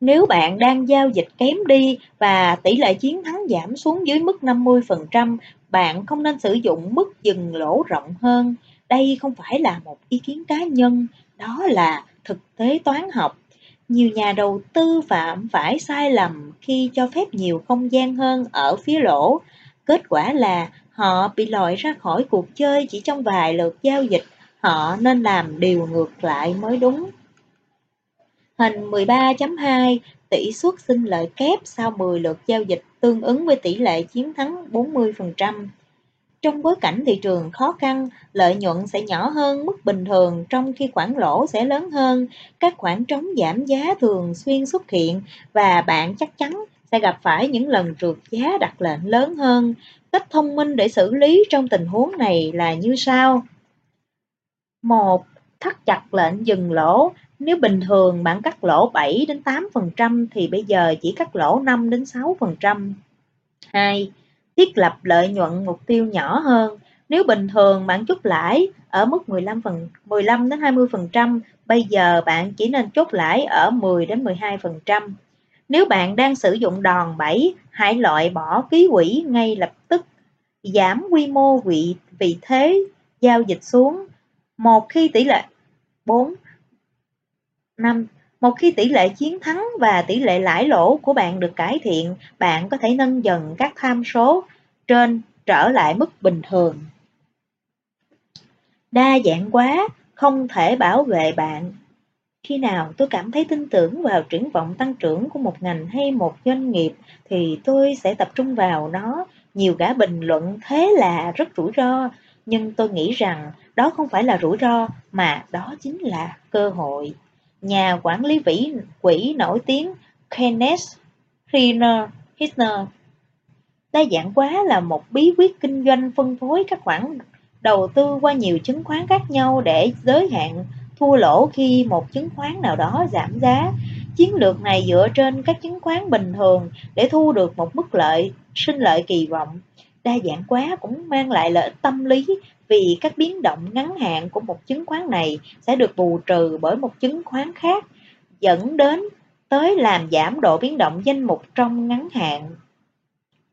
Nếu bạn đang giao dịch kém đi và tỷ lệ chiến thắng giảm xuống dưới mức 50%, bạn không nên sử dụng mức dừng lỗ rộng hơn. Đây không phải là một ý kiến cá nhân, đó là thực tế toán học. Nhiều nhà đầu tư phạm phải sai lầm khi cho phép nhiều không gian hơn ở phía lỗ. Kết quả là họ bị loại ra khỏi cuộc chơi chỉ trong vài lượt giao dịch. Họ nên làm điều ngược lại mới đúng. Hình 13.2 tỷ suất sinh lợi kép sau 10 lượt giao dịch tương ứng với tỷ lệ chiến thắng 40%. Trong bối cảnh thị trường khó khăn, lợi nhuận sẽ nhỏ hơn mức bình thường trong khi khoản lỗ sẽ lớn hơn. Các khoản trống giảm giá thường xuyên xuất hiện và bạn chắc chắn sẽ gặp phải những lần trượt giá đặt lệnh lớn hơn. Cách thông minh để xử lý trong tình huống này là như sau. 1. Thắt chặt lệnh dừng lỗ nếu bình thường bạn cắt lỗ 7 đến 8% thì bây giờ chỉ cắt lỗ 5 đến 6%. 2. Thiết lập lợi nhuận mục tiêu nhỏ hơn. Nếu bình thường bạn chốt lãi ở mức 15 phần 15 đến 20% Bây giờ bạn chỉ nên chốt lãi ở 10 đến 12%. Nếu bạn đang sử dụng đòn bẩy, hãy loại bỏ ký quỹ ngay lập tức, giảm quy mô vị vị thế giao dịch xuống. Một khi tỷ lệ 4 5 một khi tỷ lệ chiến thắng và tỷ lệ lãi lỗ của bạn được cải thiện, bạn có thể nâng dần các tham số trên trở lại mức bình thường. Đa dạng quá, không thể bảo vệ bạn. Khi nào tôi cảm thấy tin tưởng vào triển vọng tăng trưởng của một ngành hay một doanh nghiệp thì tôi sẽ tập trung vào nó. Nhiều gã bình luận thế là rất rủi ro, nhưng tôi nghĩ rằng đó không phải là rủi ro mà đó chính là cơ hội. Nhà quản lý vĩ quỹ nổi tiếng Kenneth Hitner Đa dạng quá là một bí quyết kinh doanh phân phối các khoản đầu tư qua nhiều chứng khoán khác nhau để giới hạn thua lỗ khi một chứng khoán nào đó giảm giá. Chiến lược này dựa trên các chứng khoán bình thường để thu được một mức lợi, sinh lợi kỳ vọng. Đa dạng quá cũng mang lại lợi ích tâm lý vì các biến động ngắn hạn của một chứng khoán này sẽ được bù trừ bởi một chứng khoán khác, dẫn đến tới làm giảm độ biến động danh mục trong ngắn hạn.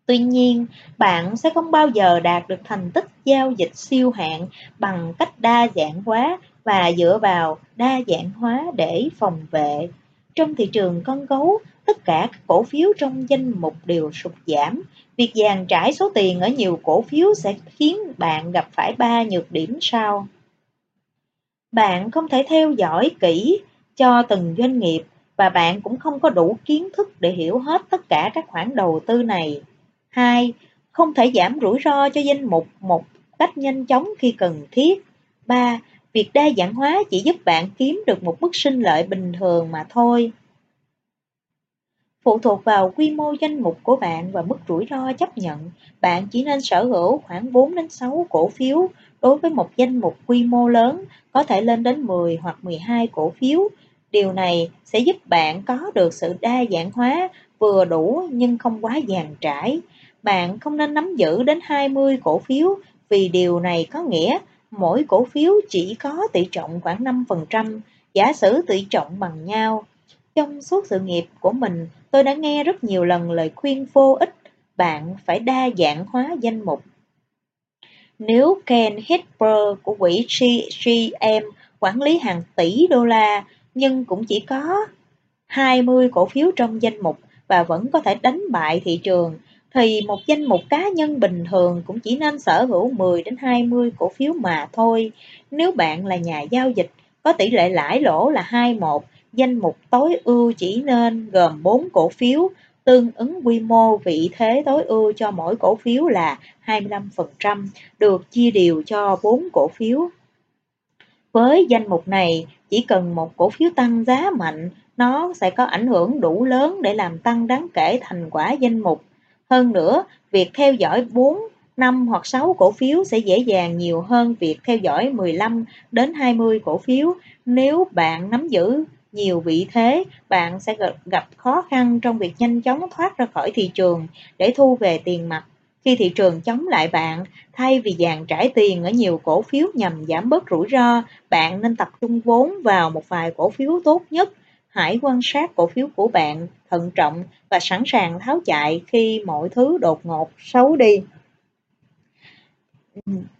Tuy nhiên, bạn sẽ không bao giờ đạt được thành tích giao dịch siêu hạn bằng cách đa dạng hóa và dựa vào đa dạng hóa để phòng vệ. Trong thị trường con gấu, tất cả các cổ phiếu trong danh mục đều sụt giảm. Việc dàn trải số tiền ở nhiều cổ phiếu sẽ khiến bạn gặp phải ba nhược điểm sau. Bạn không thể theo dõi kỹ cho từng doanh nghiệp và bạn cũng không có đủ kiến thức để hiểu hết tất cả các khoản đầu tư này. 2. Không thể giảm rủi ro cho danh mục một cách nhanh chóng khi cần thiết. 3. Việc đa dạng hóa chỉ giúp bạn kiếm được một mức sinh lợi bình thường mà thôi. Phụ thuộc vào quy mô danh mục của bạn và mức rủi ro chấp nhận, bạn chỉ nên sở hữu khoảng 4 đến 6 cổ phiếu đối với một danh mục quy mô lớn, có thể lên đến 10 hoặc 12 cổ phiếu. Điều này sẽ giúp bạn có được sự đa dạng hóa vừa đủ nhưng không quá dàn trải. Bạn không nên nắm giữ đến 20 cổ phiếu vì điều này có nghĩa mỗi cổ phiếu chỉ có tỷ trọng khoảng 5%, giả sử tỷ trọng bằng nhau. Trong suốt sự nghiệp của mình, tôi đã nghe rất nhiều lần lời khuyên vô ích, bạn phải đa dạng hóa danh mục. Nếu Ken Hesper của quỹ GM quản lý hàng tỷ đô la nhưng cũng chỉ có 20 cổ phiếu trong danh mục và vẫn có thể đánh bại thị trường thì một danh mục cá nhân bình thường cũng chỉ nên sở hữu 10 đến 20 cổ phiếu mà thôi. Nếu bạn là nhà giao dịch có tỷ lệ lãi lỗ là 21, danh mục tối ưu chỉ nên gồm 4 cổ phiếu, tương ứng quy mô vị thế tối ưu cho mỗi cổ phiếu là 25%, được chia đều cho 4 cổ phiếu. Với danh mục này, chỉ cần một cổ phiếu tăng giá mạnh, nó sẽ có ảnh hưởng đủ lớn để làm tăng đáng kể thành quả danh mục hơn nữa, việc theo dõi 4, 5 hoặc 6 cổ phiếu sẽ dễ dàng nhiều hơn việc theo dõi 15 đến 20 cổ phiếu. Nếu bạn nắm giữ nhiều vị thế, bạn sẽ gặp khó khăn trong việc nhanh chóng thoát ra khỏi thị trường để thu về tiền mặt. Khi thị trường chống lại bạn, thay vì dàn trải tiền ở nhiều cổ phiếu nhằm giảm bớt rủi ro, bạn nên tập trung vốn vào một vài cổ phiếu tốt nhất Hãy quan sát cổ phiếu của bạn thận trọng và sẵn sàng tháo chạy khi mọi thứ đột ngột xấu đi.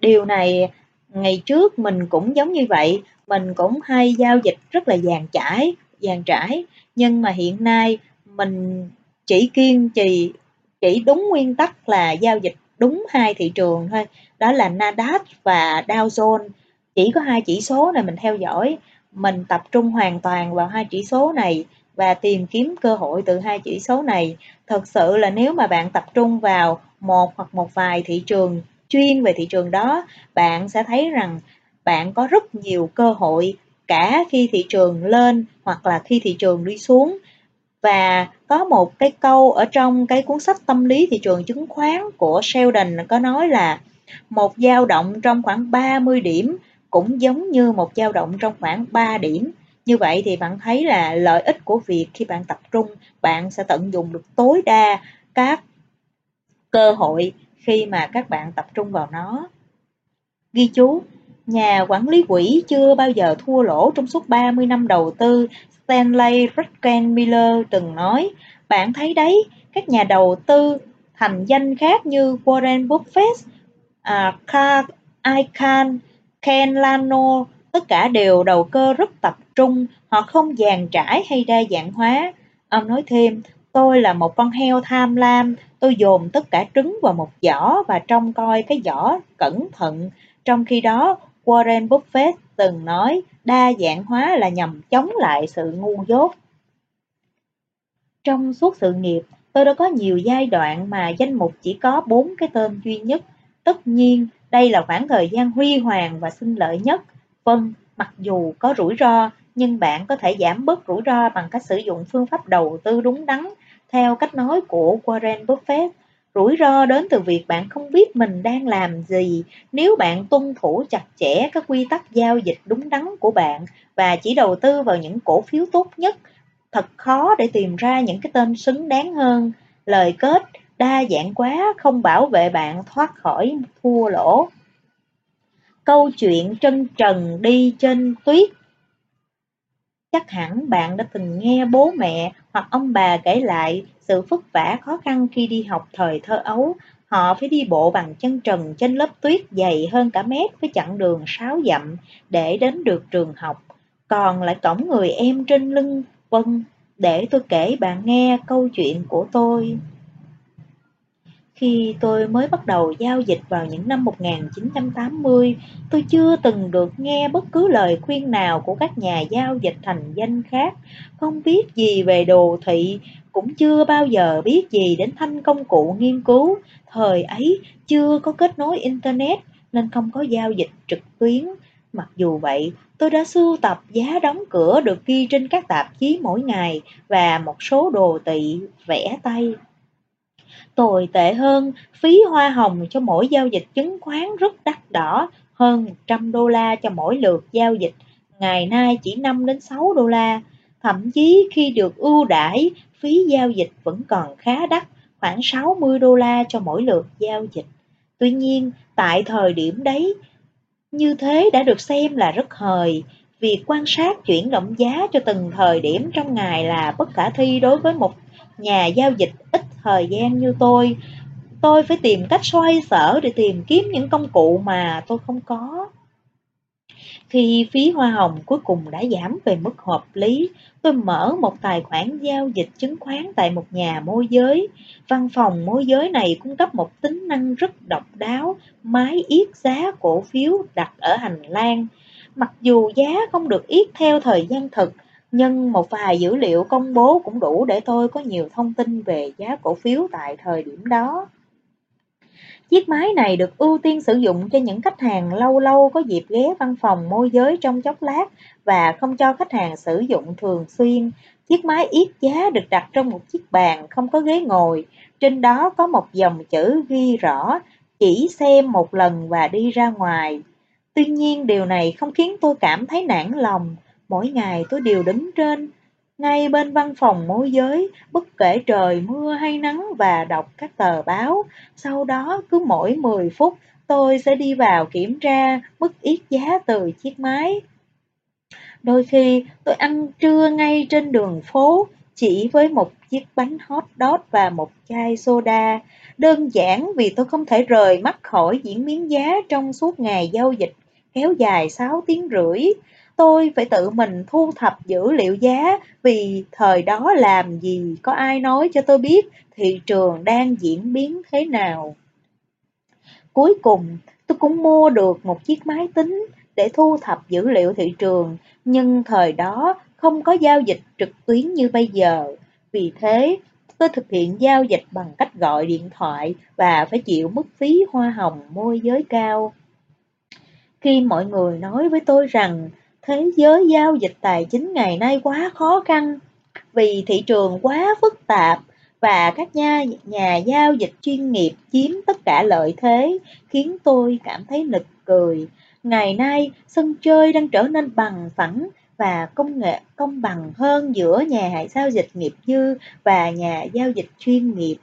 Điều này ngày trước mình cũng giống như vậy, mình cũng hay giao dịch rất là dàn trải, dàn trải, nhưng mà hiện nay mình chỉ kiên trì chỉ đúng nguyên tắc là giao dịch đúng hai thị trường thôi, đó là Nasdaq và Dow Jones. Chỉ có hai chỉ số này mình theo dõi mình tập trung hoàn toàn vào hai chỉ số này và tìm kiếm cơ hội từ hai chỉ số này. Thật sự là nếu mà bạn tập trung vào một hoặc một vài thị trường chuyên về thị trường đó, bạn sẽ thấy rằng bạn có rất nhiều cơ hội cả khi thị trường lên hoặc là khi thị trường đi xuống. Và có một cái câu ở trong cái cuốn sách tâm lý thị trường chứng khoán của Sheldon có nói là một dao động trong khoảng 30 điểm cũng giống như một dao động trong khoảng 3 điểm. Như vậy thì bạn thấy là lợi ích của việc khi bạn tập trung, bạn sẽ tận dụng được tối đa các cơ hội khi mà các bạn tập trung vào nó. Ghi chú, Nhà quản lý quỹ chưa bao giờ thua lỗ trong suốt 30 năm đầu tư, Stanley Druckenmiller từng nói, bạn thấy đấy, các nhà đầu tư thành danh khác như Warren Buffett, uh, Carl Icahn, Ken Lano, tất cả đều đầu cơ rất tập trung, họ không dàn trải hay đa dạng hóa. Ông nói thêm, tôi là một con heo tham lam, tôi dồn tất cả trứng vào một giỏ và trông coi cái giỏ cẩn thận. Trong khi đó, Warren Buffett từng nói đa dạng hóa là nhằm chống lại sự ngu dốt. Trong suốt sự nghiệp, tôi đã có nhiều giai đoạn mà danh mục chỉ có bốn cái tên duy nhất. Tất nhiên, đây là khoảng thời gian huy hoàng và sinh lợi nhất. Vâng, mặc dù có rủi ro, nhưng bạn có thể giảm bớt rủi ro bằng cách sử dụng phương pháp đầu tư đúng đắn. Theo cách nói của Warren Buffett, rủi ro đến từ việc bạn không biết mình đang làm gì. Nếu bạn tuân thủ chặt chẽ các quy tắc giao dịch đúng đắn của bạn và chỉ đầu tư vào những cổ phiếu tốt nhất, thật khó để tìm ra những cái tên xứng đáng hơn. Lời kết đa dạng quá không bảo vệ bạn thoát khỏi thua lỗ. Câu chuyện chân trần đi trên tuyết Chắc hẳn bạn đã từng nghe bố mẹ hoặc ông bà kể lại sự vất vả khó khăn khi đi học thời thơ ấu. Họ phải đi bộ bằng chân trần trên lớp tuyết dày hơn cả mét với chặng đường sáu dặm để đến được trường học. Còn lại cổng người em trên lưng, vân để tôi kể bạn nghe câu chuyện của tôi. Khi tôi mới bắt đầu giao dịch vào những năm 1980, tôi chưa từng được nghe bất cứ lời khuyên nào của các nhà giao dịch thành danh khác, không biết gì về đồ thị, cũng chưa bao giờ biết gì đến thanh công cụ nghiên cứu. Thời ấy chưa có kết nối Internet nên không có giao dịch trực tuyến. Mặc dù vậy, tôi đã sưu tập giá đóng cửa được ghi trên các tạp chí mỗi ngày và một số đồ thị vẽ tay. Tồi tệ hơn, phí hoa hồng cho mỗi giao dịch chứng khoán rất đắt đỏ, hơn 100 đô la cho mỗi lượt giao dịch, ngày nay chỉ 5 đến 6 đô la. Thậm chí khi được ưu đãi, phí giao dịch vẫn còn khá đắt, khoảng 60 đô la cho mỗi lượt giao dịch. Tuy nhiên, tại thời điểm đấy, như thế đã được xem là rất hời. Việc quan sát chuyển động giá cho từng thời điểm trong ngày là bất khả thi đối với một nhà giao dịch ít thời gian như tôi. Tôi phải tìm cách xoay sở để tìm kiếm những công cụ mà tôi không có. Khi phí hoa hồng cuối cùng đã giảm về mức hợp lý, tôi mở một tài khoản giao dịch chứng khoán tại một nhà môi giới. Văn phòng môi giới này cung cấp một tính năng rất độc đáo, máy yết giá cổ phiếu đặt ở hành lang. Mặc dù giá không được yết theo thời gian thực, nhưng một vài dữ liệu công bố cũng đủ để tôi có nhiều thông tin về giá cổ phiếu tại thời điểm đó. Chiếc máy này được ưu tiên sử dụng cho những khách hàng lâu lâu có dịp ghé văn phòng môi giới trong chốc lát và không cho khách hàng sử dụng thường xuyên. Chiếc máy yết giá được đặt trong một chiếc bàn không có ghế ngồi, trên đó có một dòng chữ ghi rõ chỉ xem một lần và đi ra ngoài. Tuy nhiên điều này không khiến tôi cảm thấy nản lòng, mỗi ngày tôi đều đứng trên ngay bên văn phòng môi giới, bất kể trời mưa hay nắng và đọc các tờ báo. Sau đó, cứ mỗi 10 phút, tôi sẽ đi vào kiểm tra mức yết giá từ chiếc máy. Đôi khi, tôi ăn trưa ngay trên đường phố, chỉ với một chiếc bánh hot dog và một chai soda. Đơn giản vì tôi không thể rời mắt khỏi diễn biến giá trong suốt ngày giao dịch kéo dài 6 tiếng rưỡi. Tôi phải tự mình thu thập dữ liệu giá vì thời đó làm gì có ai nói cho tôi biết thị trường đang diễn biến thế nào. Cuối cùng, tôi cũng mua được một chiếc máy tính để thu thập dữ liệu thị trường, nhưng thời đó không có giao dịch trực tuyến như bây giờ. Vì thế, tôi thực hiện giao dịch bằng cách gọi điện thoại và phải chịu mức phí hoa hồng môi giới cao. Khi mọi người nói với tôi rằng thế giới giao dịch tài chính ngày nay quá khó khăn vì thị trường quá phức tạp và các nhà, nhà giao dịch chuyên nghiệp chiếm tất cả lợi thế khiến tôi cảm thấy nực cười. Ngày nay, sân chơi đang trở nên bằng phẳng và công nghệ công bằng hơn giữa nhà giao dịch nghiệp dư và nhà giao dịch chuyên nghiệp.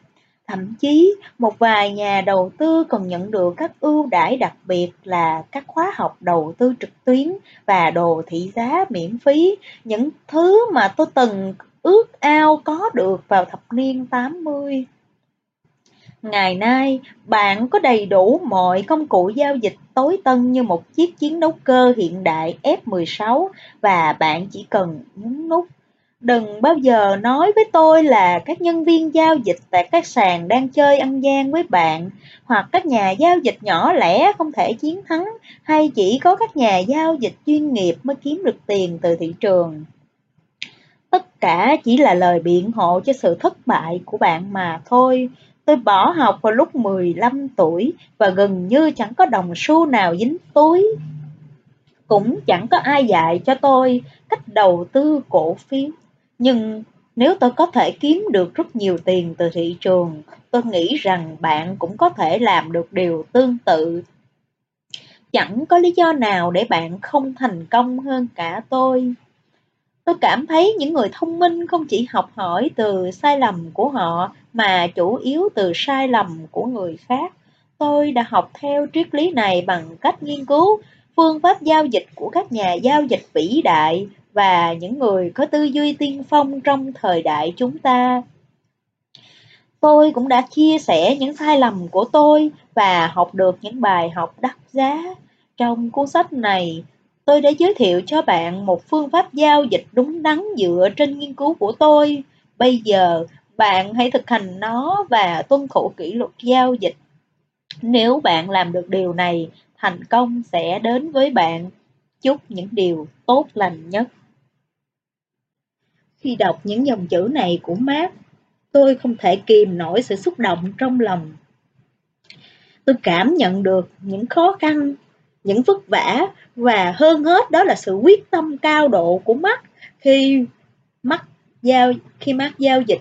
Thậm chí, một vài nhà đầu tư còn nhận được các ưu đãi đặc biệt là các khóa học đầu tư trực tuyến và đồ thị giá miễn phí, những thứ mà tôi từng ước ao có được vào thập niên 80. Ngày nay, bạn có đầy đủ mọi công cụ giao dịch tối tân như một chiếc chiến đấu cơ hiện đại F-16 và bạn chỉ cần nhấn nút Đừng bao giờ nói với tôi là các nhân viên giao dịch tại các sàn đang chơi ăn gian với bạn, hoặc các nhà giao dịch nhỏ lẻ không thể chiến thắng, hay chỉ có các nhà giao dịch chuyên nghiệp mới kiếm được tiền từ thị trường. Tất cả chỉ là lời biện hộ cho sự thất bại của bạn mà thôi. Tôi bỏ học vào lúc 15 tuổi và gần như chẳng có đồng xu nào dính túi. Cũng chẳng có ai dạy cho tôi cách đầu tư cổ phiếu. Nhưng nếu tôi có thể kiếm được rất nhiều tiền từ thị trường, tôi nghĩ rằng bạn cũng có thể làm được điều tương tự. Chẳng có lý do nào để bạn không thành công hơn cả tôi. Tôi cảm thấy những người thông minh không chỉ học hỏi từ sai lầm của họ mà chủ yếu từ sai lầm của người khác. Tôi đã học theo triết lý này bằng cách nghiên cứu phương pháp giao dịch của các nhà giao dịch vĩ đại và những người có tư duy tiên phong trong thời đại chúng ta. Tôi cũng đã chia sẻ những sai lầm của tôi và học được những bài học đắt giá. Trong cuốn sách này, tôi đã giới thiệu cho bạn một phương pháp giao dịch đúng đắn dựa trên nghiên cứu của tôi. Bây giờ, bạn hãy thực hành nó và tuân thủ kỷ luật giao dịch. Nếu bạn làm được điều này, thành công sẽ đến với bạn. Chúc những điều tốt lành nhất. Khi đọc những dòng chữ này của Mark, tôi không thể kìm nổi sự xúc động trong lòng. Tôi cảm nhận được những khó khăn, những vất vả và hơn hết đó là sự quyết tâm cao độ của Mark khi Mark giao khi Mark giao dịch.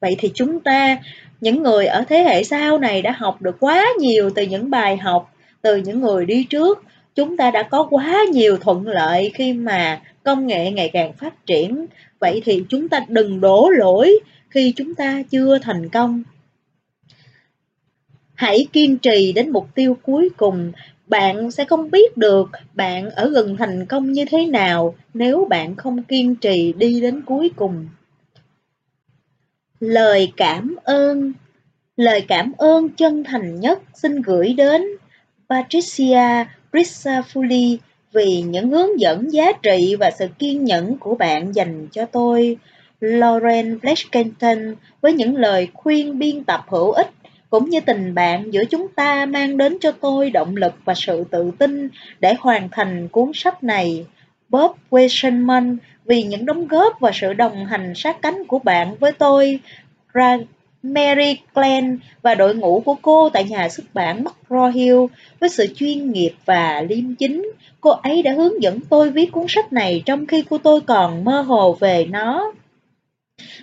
Vậy thì chúng ta, những người ở thế hệ sau này đã học được quá nhiều từ những bài học từ những người đi trước. Chúng ta đã có quá nhiều thuận lợi khi mà công nghệ ngày càng phát triển. Vậy thì chúng ta đừng đổ lỗi khi chúng ta chưa thành công. Hãy kiên trì đến mục tiêu cuối cùng. Bạn sẽ không biết được bạn ở gần thành công như thế nào nếu bạn không kiên trì đi đến cuối cùng. Lời cảm ơn. Lời cảm ơn chân thành nhất xin gửi đến patricia Brissafulli vì những hướng dẫn giá trị và sự kiên nhẫn của bạn dành cho tôi. Lauren Blackington với những lời khuyên biên tập hữu ích, cũng như tình bạn giữa chúng ta mang đến cho tôi động lực và sự tự tin để hoàn thành cuốn sách này. Bob Weisman vì những đóng góp và sự đồng hành sát cánh của bạn với tôi. Mary Glenn và đội ngũ của cô tại nhà xuất bản McGraw-Hill với sự chuyên nghiệp và liêm chính. Cô ấy đã hướng dẫn tôi viết cuốn sách này trong khi cô tôi còn mơ hồ về nó.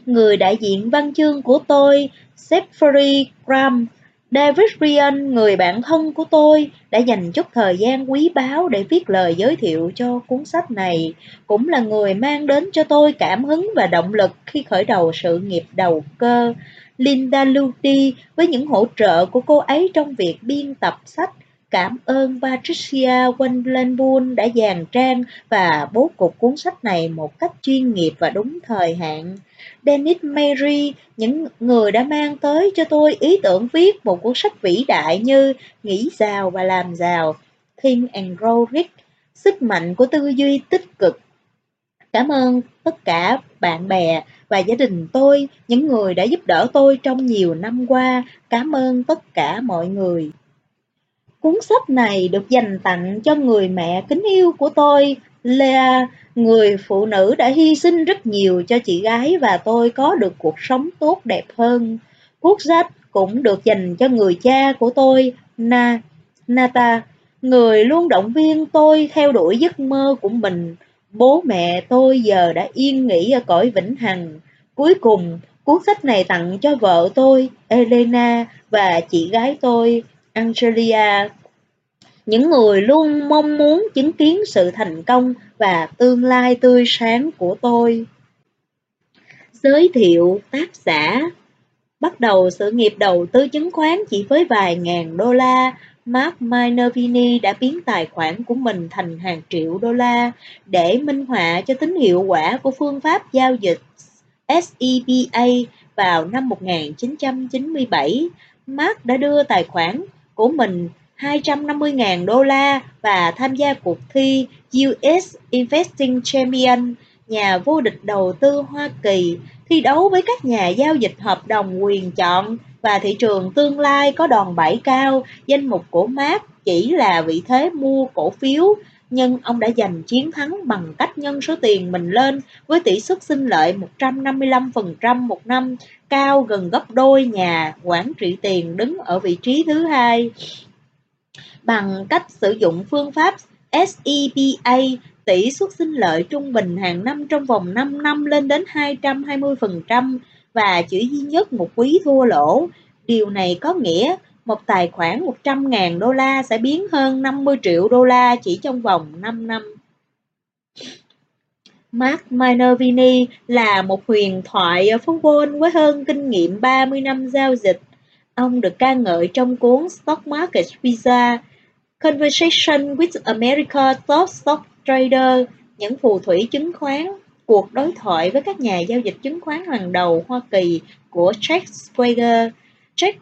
Người đại diện văn chương của tôi, Jeffrey Graham, David Ryan, người bạn thân của tôi, đã dành chút thời gian quý báu để viết lời giới thiệu cho cuốn sách này, cũng là người mang đến cho tôi cảm hứng và động lực khi khởi đầu sự nghiệp đầu cơ. Linda Luti với những hỗ trợ của cô ấy trong việc biên tập sách. Cảm ơn Patricia Wendlenbull đã dàn trang và bố cục cuốn sách này một cách chuyên nghiệp và đúng thời hạn. Dennis Mary, những người đã mang tới cho tôi ý tưởng viết một cuốn sách vĩ đại như Nghĩ giàu và làm giàu, Think and Grow Rich, sức mạnh của tư duy tích cực. Cảm ơn tất cả bạn bè và gia đình tôi, những người đã giúp đỡ tôi trong nhiều năm qua. Cảm ơn tất cả mọi người. Cuốn sách này được dành tặng cho người mẹ kính yêu của tôi, Lea, người phụ nữ đã hy sinh rất nhiều cho chị gái và tôi có được cuộc sống tốt đẹp hơn. Cuốn sách cũng được dành cho người cha của tôi, Na, Nata, người luôn động viên tôi theo đuổi giấc mơ của mình Bố mẹ tôi giờ đã yên nghỉ ở cõi vĩnh hằng. Cuối cùng, cuốn sách này tặng cho vợ tôi, Elena, và chị gái tôi, Angelia. Những người luôn mong muốn chứng kiến sự thành công và tương lai tươi sáng của tôi. Giới thiệu tác giả Bắt đầu sự nghiệp đầu tư chứng khoán chỉ với vài ngàn đô la, Mark Minervini đã biến tài khoản của mình thành hàng triệu đô la để minh họa cho tính hiệu quả của phương pháp giao dịch SEBA vào năm 1997. Mark đã đưa tài khoản của mình 250.000 đô la và tham gia cuộc thi US Investing Champion, nhà vô địch đầu tư Hoa Kỳ, thi đấu với các nhà giao dịch hợp đồng quyền chọn và thị trường tương lai có đòn bẩy cao, danh mục của Mark chỉ là vị thế mua cổ phiếu, nhưng ông đã giành chiến thắng bằng cách nhân số tiền mình lên với tỷ suất sinh lợi 155% một năm, cao gần gấp đôi nhà quản trị tiền đứng ở vị trí thứ hai. Bằng cách sử dụng phương pháp SEPA, tỷ suất sinh lợi trung bình hàng năm trong vòng 5 năm lên đến 220% và chỉ duy nhất một quý thua lỗ. Điều này có nghĩa một tài khoản 100.000 đô la sẽ biến hơn 50 triệu đô la chỉ trong vòng 5 năm. Mark Minervini là một huyền thoại ở phố Wall với hơn kinh nghiệm 30 năm giao dịch. Ông được ca ngợi trong cuốn Stock Market Visa, Conversation with America Top Stock Trader, những phù thủy chứng khoán, cuộc đối thoại với các nhà giao dịch chứng khoán hàng đầu Hoa Kỳ của Jack Swagger. Jack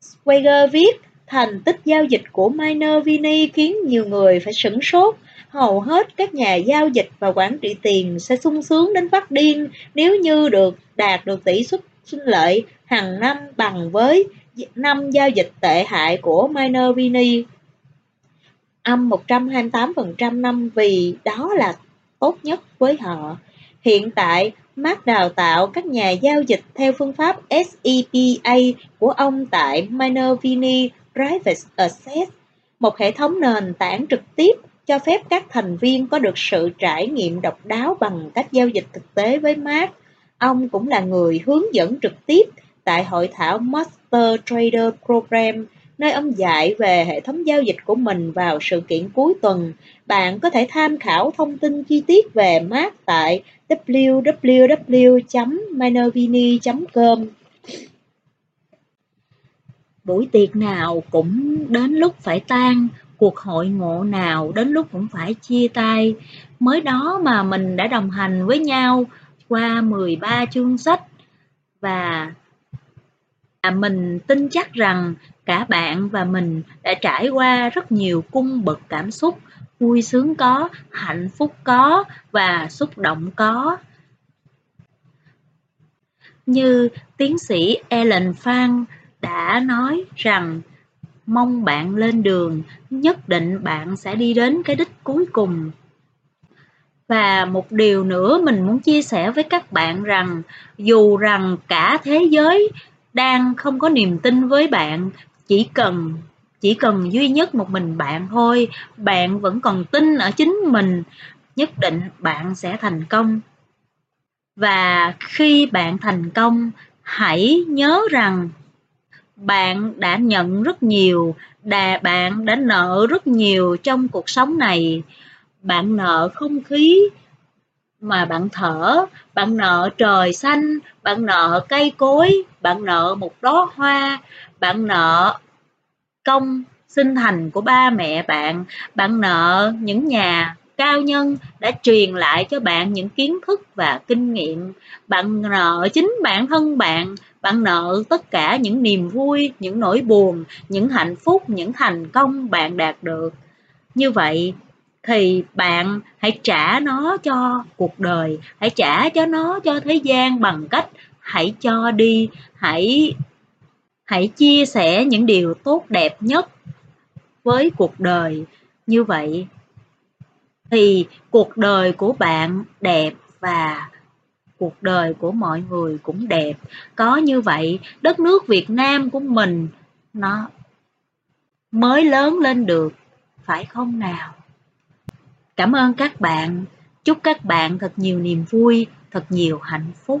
Swagger viết, thành tích giao dịch của Miner Vini khiến nhiều người phải sửng sốt. Hầu hết các nhà giao dịch và quản trị tiền sẽ sung sướng đến phát điên nếu như được đạt được tỷ suất sinh lợi hàng năm bằng với năm giao dịch tệ hại của Miner Vini âm 128% năm vì đó là tốt nhất với họ. Hiện tại, Mark đào tạo các nhà giao dịch theo phương pháp SEPA của ông tại Minervini Private Assets, một hệ thống nền tảng trực tiếp cho phép các thành viên có được sự trải nghiệm độc đáo bằng cách giao dịch thực tế với Mark. Ông cũng là người hướng dẫn trực tiếp tại hội thảo Master Trader Program nơi ông dạy về hệ thống giao dịch của mình vào sự kiện cuối tuần. Bạn có thể tham khảo thông tin chi tiết về Mark tại www.minervini.com. Buổi tiệc nào cũng đến lúc phải tan, cuộc hội ngộ nào đến lúc cũng phải chia tay. Mới đó mà mình đã đồng hành với nhau qua 13 chương sách và mình tin chắc rằng cả bạn và mình đã trải qua rất nhiều cung bậc cảm xúc, vui sướng có, hạnh phúc có và xúc động có. Như tiến sĩ Ellen Phan đã nói rằng, mong bạn lên đường, nhất định bạn sẽ đi đến cái đích cuối cùng. Và một điều nữa mình muốn chia sẻ với các bạn rằng, dù rằng cả thế giới đang không có niềm tin với bạn chỉ cần chỉ cần duy nhất một mình bạn thôi, bạn vẫn còn tin ở chính mình, nhất định bạn sẽ thành công. Và khi bạn thành công, hãy nhớ rằng bạn đã nhận rất nhiều, đà, bạn đã nợ rất nhiều trong cuộc sống này. Bạn nợ không khí mà bạn thở, bạn nợ trời xanh, bạn nợ cây cối, bạn nợ một đóa hoa bạn nợ công sinh thành của ba mẹ bạn. Bạn nợ những nhà cao nhân đã truyền lại cho bạn những kiến thức và kinh nghiệm. Bạn nợ chính bản thân bạn. Bạn nợ tất cả những niềm vui, những nỗi buồn, những hạnh phúc, những thành công bạn đạt được. Như vậy thì bạn hãy trả nó cho cuộc đời, hãy trả cho nó cho thế gian bằng cách hãy cho đi, hãy hãy chia sẻ những điều tốt đẹp nhất với cuộc đời. Như vậy thì cuộc đời của bạn đẹp và cuộc đời của mọi người cũng đẹp. Có như vậy, đất nước việt nam của mình nó mới lớn lên được, phải không nào? Cảm ơn các bạn. Chúc các bạn thật nhiều niềm vui, thật nhiều hạnh phúc